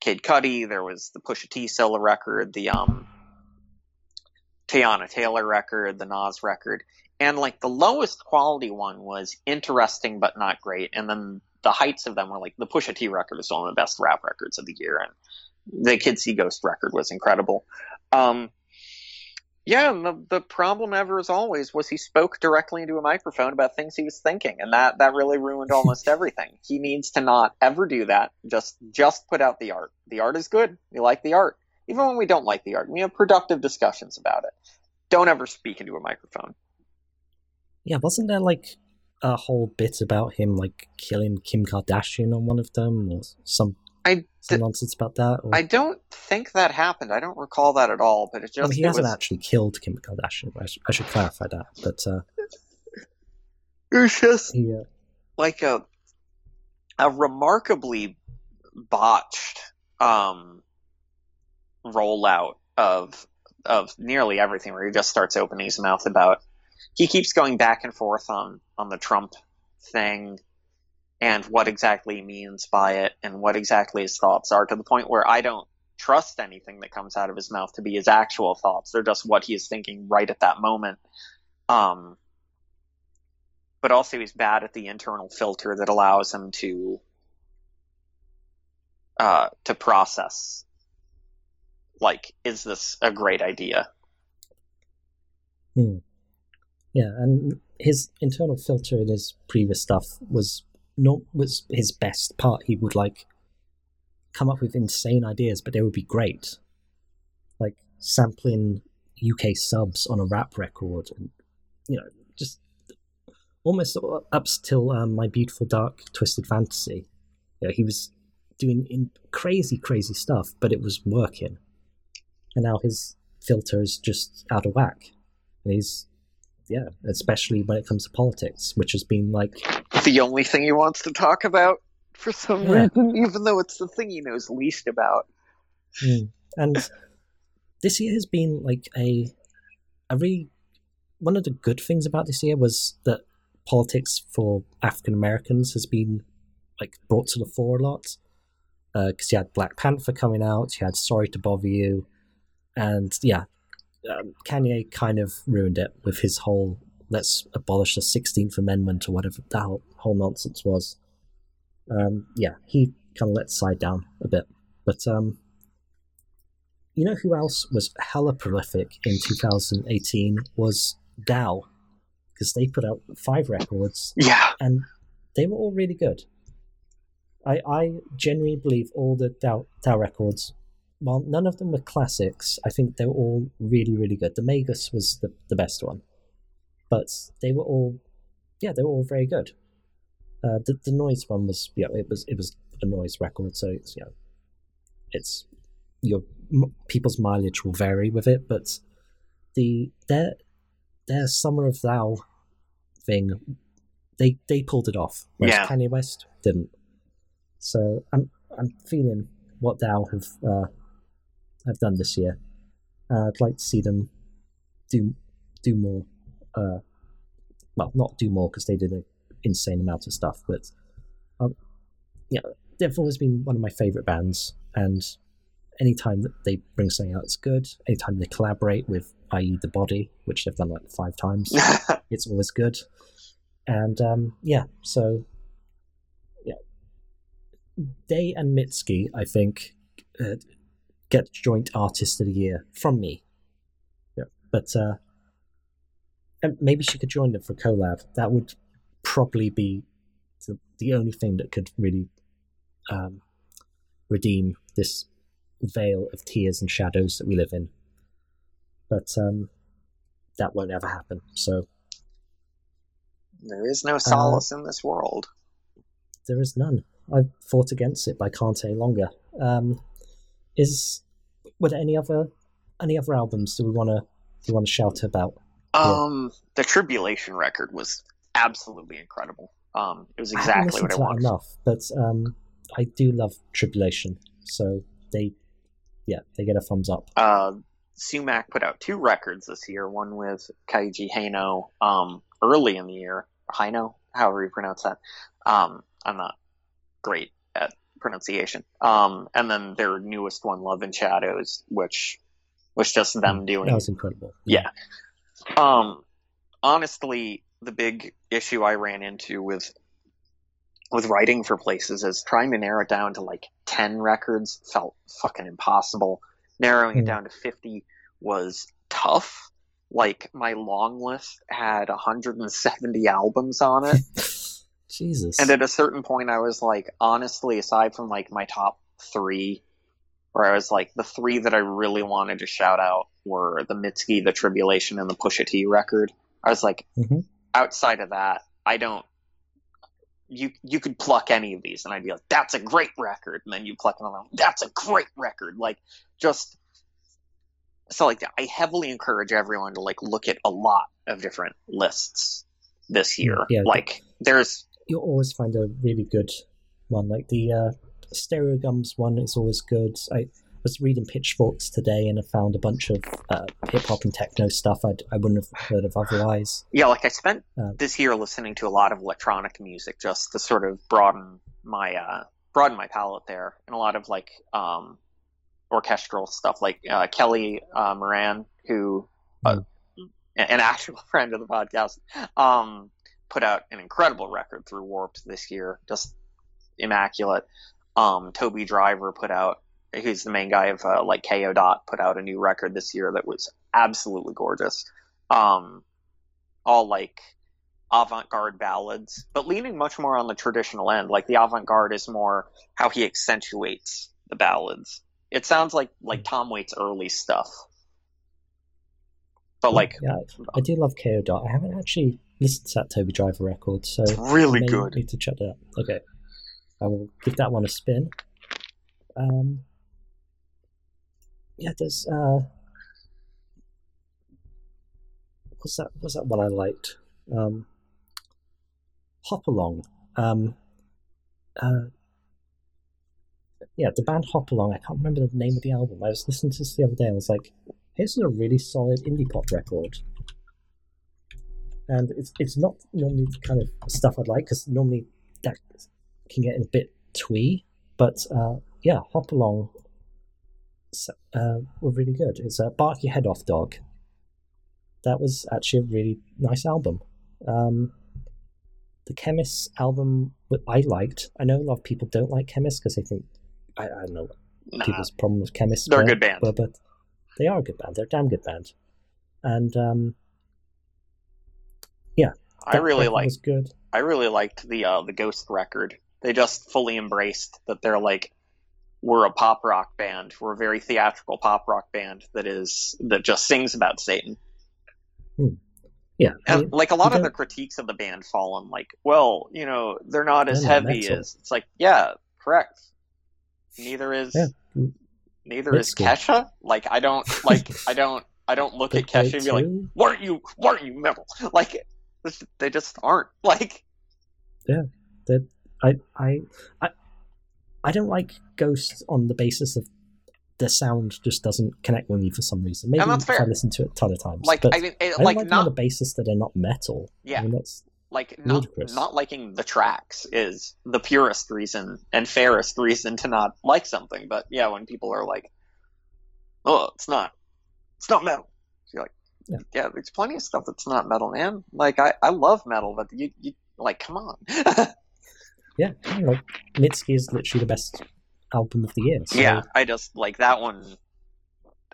B: Kid Cudi. There was the Pusha T solo record, the um, Teyana Taylor record, the Nas record and like the lowest quality one was interesting but not great and then the heights of them were like the Pusha T record is one of the best rap records of the year and the Kid See Ghost record was incredible um yeah and the, the problem ever as always was he spoke directly into a microphone about things he was thinking and that that really ruined almost everything. He needs to not ever do that. Just just put out the art. The art is good. We like the art. Even when we don't like the art we have productive discussions about it. Don't ever speak into a microphone.
A: Yeah wasn't there like a whole bit about him like killing kim kardashian on one of them or some
B: I
A: some
B: d-
A: nonsense about that or,
B: I don't think that happened. I don't recall that at all. But it
A: I mean,
B: just
A: he
B: it
A: hasn't
B: was,
A: actually killed kim kardashian I, sh- I should clarify that but uh,
B: it was just
A: he, uh,
B: like a a remarkably botched um, rollout of of nearly everything, where he just starts opening his mouth about. He keeps going back and forth on on the Trump thing and what exactly he means by it and what exactly his thoughts are to the point where I don't trust anything that comes out of his mouth to be his actual thoughts. They're just what he is thinking right at that moment. Um, but also he's bad at the internal filter that allows him to uh, to process like is this a great idea
A: Hmm. Yeah, and his internal filter in his previous stuff was not was his best part. He would like come up with insane ideas, but they would be great, like sampling UK subs on a rap record, and you know, just almost up till um, my beautiful dark twisted fantasy. You know, he was doing in crazy, crazy stuff, but it was working. And now his filter is just out of whack. And he's, yeah, especially when it comes to politics, which has been like,
B: The only thing he wants to talk about for some
A: Yeah.
B: reason, even though it's the thing he knows least about.
A: mm. and this year has been like a, a really, one of the good things about this year was that politics for African Americans has been like brought to the fore a lot. Because you had Black Panther coming out, you had Sorry to Bother You, and yeah, um, Kanye kind of ruined it with his whole let's abolish the 16th Amendment or whatever that whole, whole nonsense was. Um, yeah, he kind of let side down a bit. But um, you know who else was hella prolific in 2018 was Thou, because they put out five records
B: Yeah.
A: and they were all really good. I I genuinely believe all the Thou, Thou records, while none of them were classics, I think they were all really really good. The Magus was the, the best one, but they were all, yeah, they were all very good. Uh, the the noise one was yeah, it was it was a noise record, so it's you know, it's your m- people's mileage will vary with it, but the their their Summer of Thou thing they they pulled it off, whereas
B: Yeah.
A: Kanye West didn't. So I'm I'm feeling what Thou have uh, have done this year. Uh, I'd like to see them do do more. Uh, well, not do more because they did an insane amount of stuff, but um, yeah, they've always been one of my favorite bands. And anytime that they bring something out it's good, anytime they collaborate with, i.e., the Body, which they've done like five times, it's always good. And um, yeah, so yeah, Thou and Mitski, I think, uh, get joint artist of the year from me. Yeah, but uh, and maybe she could join them for collab. That would probably be the, the only thing that could really um, redeem this veil of tears and shadows that we live in. But um, that won't ever happen. So
B: there is no solace in this world.
A: there is none. I've fought against it, but I can't any longer. Um, is were there any other any other albums do we want to do we want to shout about?
B: Um, the Tribulation record was absolutely incredible. Um, it was
A: I
B: exactly
A: listened
B: what I wanted.
A: enough, but um, I do love Tribulation, so they yeah they get a thumbs up.
B: uh, Sumac put out two records this year. One with Keiji Haino um, early in the year. Haino, however you pronounce that. Um, I'm not great at pronunciation. Um, and then their newest one, Love and Shadows, which was just them doing.
A: Mm, That was incredible.
B: Yeah. Um, honestly, the big issue I ran into with with writing for places is trying to narrow it down to like ten records felt fucking impossible. Narrowing it
A: Hmm.
B: down to fifty was tough. Like my long list had 170 albums on it.
A: Jesus.
B: And at a certain point, I was like, honestly, aside from like my top three, where I was like, the three that I really wanted to shout out were the Mitski, the Tribulation, and the Pusha T record. I was like,
A: Mhm.
B: outside of that, I don't. You you could pluck any of these, and I'd be like, that's a great record. And then you pluck another one, that's a great record. Like just so like I heavily encourage everyone to like look at a lot of different lists this year.
A: Yeah,
B: like there's
A: You'll always find a really good one. Like the uh, Stereogum's one is always good. I was reading Pitchforks today and I found a bunch of uh, hip hop and techno stuff I'd, I wouldn't have heard of otherwise.
B: Yeah, like I spent
A: Uh,
B: this year listening to a lot of electronic music just to sort of broaden my uh, broaden my palette there, and a lot of like um, orchestral stuff, like uh, Kelly uh, Moran, who uh, an an actual friend of the podcast, um, put out an incredible record through Warped this year, just immaculate. Um, Toby Driver put out, who's the main guy of uh, like Kayo Dot, put out a new record this year that was absolutely gorgeous. Um, all like avant-garde ballads, but leaning much more on the traditional end. Like the avant-garde is more how he accentuates the ballads. It sounds like like Tom Waits' early stuff, but like
A: yeah, I do love Kayo Dot. I haven't actually listened to that Toby Driver record, so
B: really
A: may
B: good.
A: Need to check that out. Okay, I will give that one a spin. Um, yeah, there's uh, what's that? What's that one I liked? Um, Hop Along. Um, uh, yeah, the band Hop Along. I can't remember the name of the album. I was listening to this the other day. and I was like, "This is a really solid indie pop record." And it's it's not normally the kind of stuff I'd like because normally that can get a bit twee. But uh, yeah, Hop Along s- uh, were really good. It's a Bark Your Head Off Dog. That was actually a really nice album. Um, the Chemists album I liked. I know a lot of people don't like Chemists because they think I, I don't know
B: Nah,
A: people's problem with Chemists.
B: they're a good band.
A: but, but they are a good band. They're a damn good band. And um,
B: I really
A: record
B: like
A: good.
B: I really liked the uh, the Ghost record. They just fully embraced that they're like we're a pop rock band. We're a very theatrical pop rock band that is that just sings about Satan.
A: Yeah, I
B: And
A: mean,
B: like a lot of the critiques of the band fall on like, well, you know, they're not as heavy as it's like, yeah, correct. Neither is
A: Yeah.
B: Neither is
A: Mitski.
B: Kesha. Like I don't like I don't I don't look at Kesha and be like, aren't you why aren't you metal? Like they just aren't. Like Yeah,
A: that I I I I don't like Ghost on the basis of the sound just doesn't connect with me for some reason. Maybe if I listen to it a ton of times.
B: like I mean it,
A: I don't
B: like
A: like them on the
B: not
A: basis that they're not metal.
B: Yeah.
A: I mean, that's
B: like not
A: ludicrous.
B: not liking the tracks is the purest reason and fairest reason to not like something. But yeah, when people are like, "Oh, it's not, it's not metal,"
A: Yeah.
B: "Yeah, there's plenty of stuff that's not metal, man. Like I, I love metal, but you, you like, come on."
A: yeah. You know, Mitski is literally the best album of the year. So,
B: yeah, I just like that one.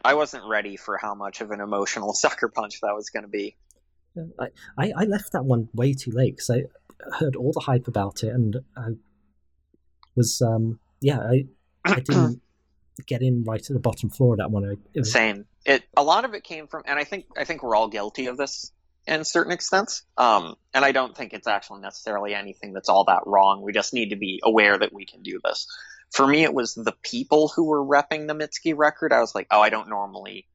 B: I wasn't ready for how much of an emotional sucker punch that was going to be.
A: I, I I left that one way too late because I heard all the hype about it and I was um yeah I I didn't get in right at the bottom floor of that one. It was,
B: Same. It a lot of it came from, and I think I think we're all guilty of this in certain extents. Um, and I don't think it's actually necessarily anything that's all that wrong. We just need to be aware that we can do this. For me, it was the people who were repping the Mitski record. I was like, oh, I don't normally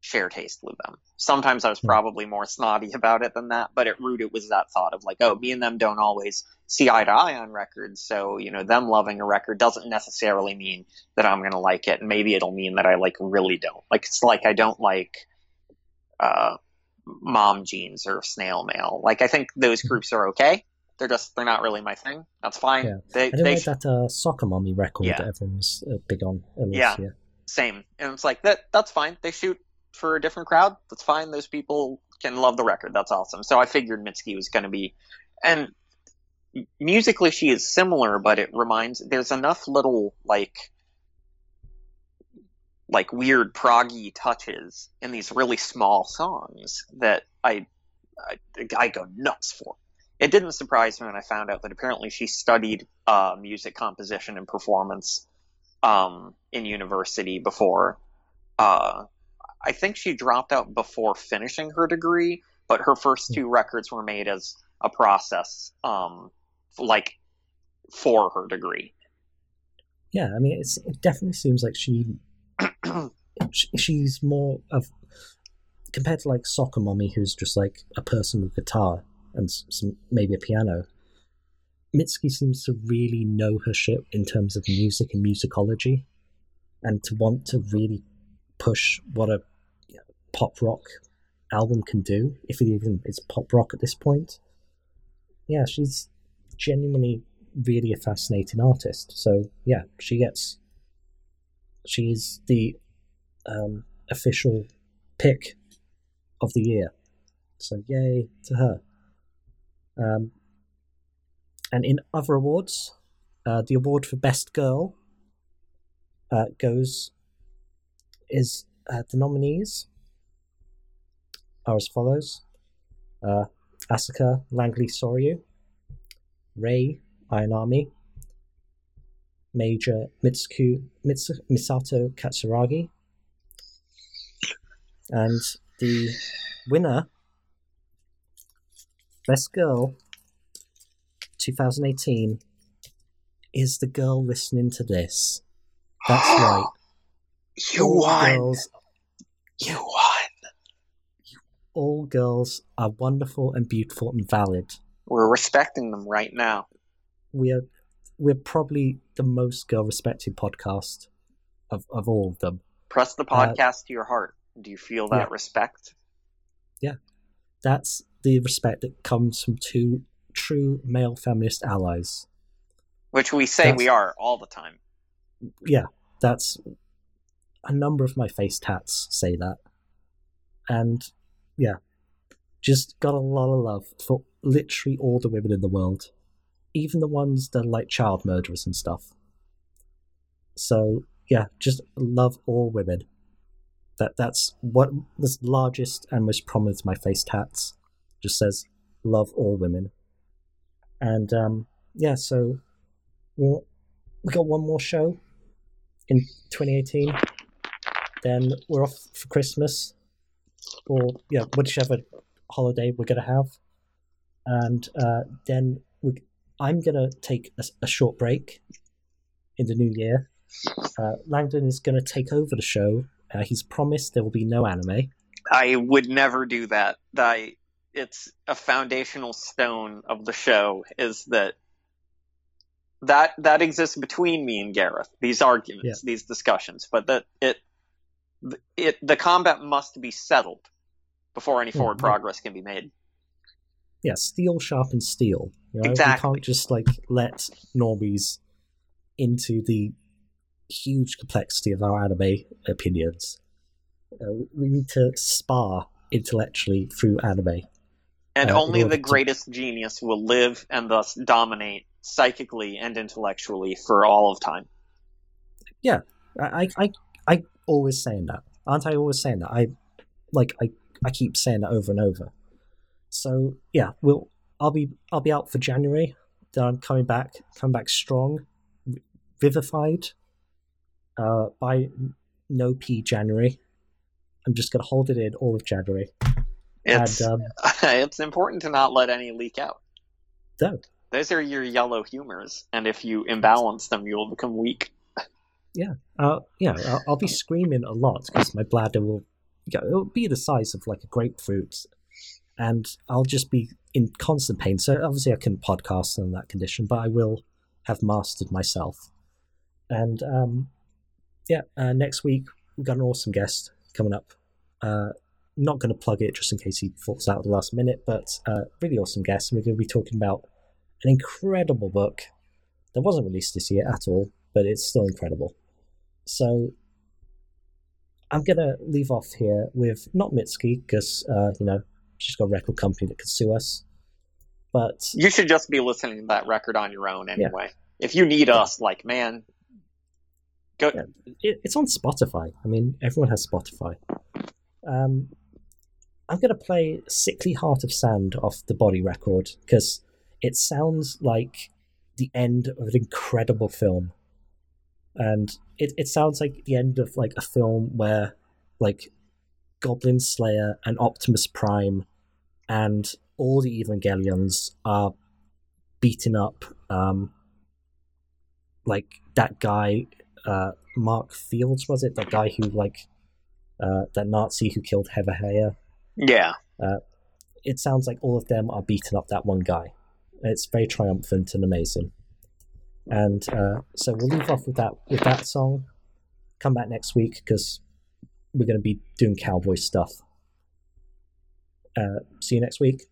B: share taste with them. Sometimes I was
A: Hmm.
B: probably more snotty about it than that, but at root, it was that thought of like, oh, me and them don't always see eye to eye on records. So, you know, them loving a record doesn't necessarily mean that I'm going to like it. And maybe it'll mean that I like really don't. Like, it's like I don't like, uh, mom jeans or snail mail. Like, I think those groups are okay. They're just, they're not really my thing. That's fine.
A: Yeah.
B: They,
A: I
B: they
A: like that uh, Soccer Mommy record
B: Yeah.
A: that everyone was uh, big on
B: Yeah.
A: year.
B: same. And it's like that that's fine. They shoot for a different crowd. That's fine. Those people can love the record. That's awesome. So I figured Mitski was going to be and musically she is similar, but it reminds there's enough little like like weird proggy touches in these really small songs that I I, I go nuts for. It didn't surprise me when I found out that apparently she studied uh, music composition and performance um, in university before. Uh, I think she dropped out before finishing her degree, but her first two records were made as a process, um, like for her degree.
A: Yeah, I mean, it's, it definitely seems like she she's more of compared to like Soccer Mommy, who's just like a person with guitar and some maybe a piano. Mitski seems to really know her shit in terms of music and musicology, and to want to really push what a pop rock album can do, if it even is pop rock at this point. Yeah, she's genuinely really a fascinating artist. So yeah, she gets she's the um, official pick of the year. So yay to her. Um, and in other awards, uh, the award for best girl uh, goes is uh, the nominees are as follows: uh, Asuka Langley Soryu, Rei Ayanami, Major Mitsuku, Mitsu, Misato Katsuragi, and the winner, Best Girl 2018, is the girl listening to this. That's right.
B: You
A: All
B: won.
A: girls
B: You won.
A: All girls are wonderful and beautiful and valid.
B: We're respecting them right now.
A: We are we're probably the most girl respected podcast of, of all of them.
B: Press the
A: Uh,
B: podcast to your heart. Do you feel that
A: yeah.
B: respect? Yeah.
A: That's the respect that comes from two true male feminist allies.
B: Which we say
A: That's-
B: we are all the time.
A: Yeah, that's a number of my face tats say that. And yeah, just got a lot of love for literally all the women in the world, even the ones that are like child murderers and stuff. So yeah, just love all women. That that's what the largest and most prominent my face tats. Just says love all women. And um, yeah, so we we got one more show in 2018. Then we're off for Christmas, or yeah, whichever holiday we're gonna have, and uh, then we, I'm gonna take a, a short break in the new year. Uh, Langdon is gonna take over the show. Uh, he's promised there will be no anime.
B: I would never do that. I, it's a foundational stone of the show is that that that exists between me and Gareth. These arguments, these discussions, but that it it the combat must be settled before any forward
A: Mhm.
B: progress can be made.
A: Yeah, steel sharpens steel. You know?
B: Exactly.
A: We can't just like let normies into the huge complexity of our anime opinions. Uh, we need to spar intellectually through anime.
B: And
A: Uh,
B: only the
A: to-
B: greatest genius will live and thus dominate psychically and intellectually for all of time.
A: Yeah, I, I, I always saying that. Aren't I always saying that? I, like, I, I keep saying that over and over. So yeah, we'll. I'll be, I'll be out for January. Then I'm coming back, coming back strong, vivified. Uh, by no P January. I'm just gonna hold it in all of January.
B: It's
A: and um,
B: it's important to not let any leak out.
A: no,
B: Those are your yellow humors, and if you imbalance them, you will become weak.
A: Uh, yeah, I'll, I'll be screaming a lot because my bladder will, you know, it'll be the size of like a grapefruit, and I'll just be in constant pain. So obviously, I can podcast in that condition, but I will have mastered myself. And um, yeah, uh, next week we've got an awesome guest coming up. Uh, not going to plug it just in case he falls out at the last minute, but uh, really awesome guest. And we're going to be talking about an incredible book that wasn't released this year at all, but it's still incredible. So I'm gonna leave off here with not Mitski because uh, you know she's got a record company that could sue us, but
B: You should just be listening to that record on your own anyway. If you need us, like man, go.
A: Yeah. it, it's on Spotify. I mean, everyone has Spotify. Um, I'm gonna play "Sickly Heart of Sand" off the Body record because it sounds like the end of an incredible film, and it it sounds like the end of like a film where like Goblin Slayer and Optimus Prime and all the Evangelions are beating up um like that guy uh Mark Fields was it? That guy who like uh that Nazi who killed Heather Heyer?
B: Yeah,
A: it sounds like all of them are beating up that one guy. It's very triumphant and amazing and uh so we'll leave off with that with that song. Come back next week because we're going to be doing cowboy stuff. Uh see you next week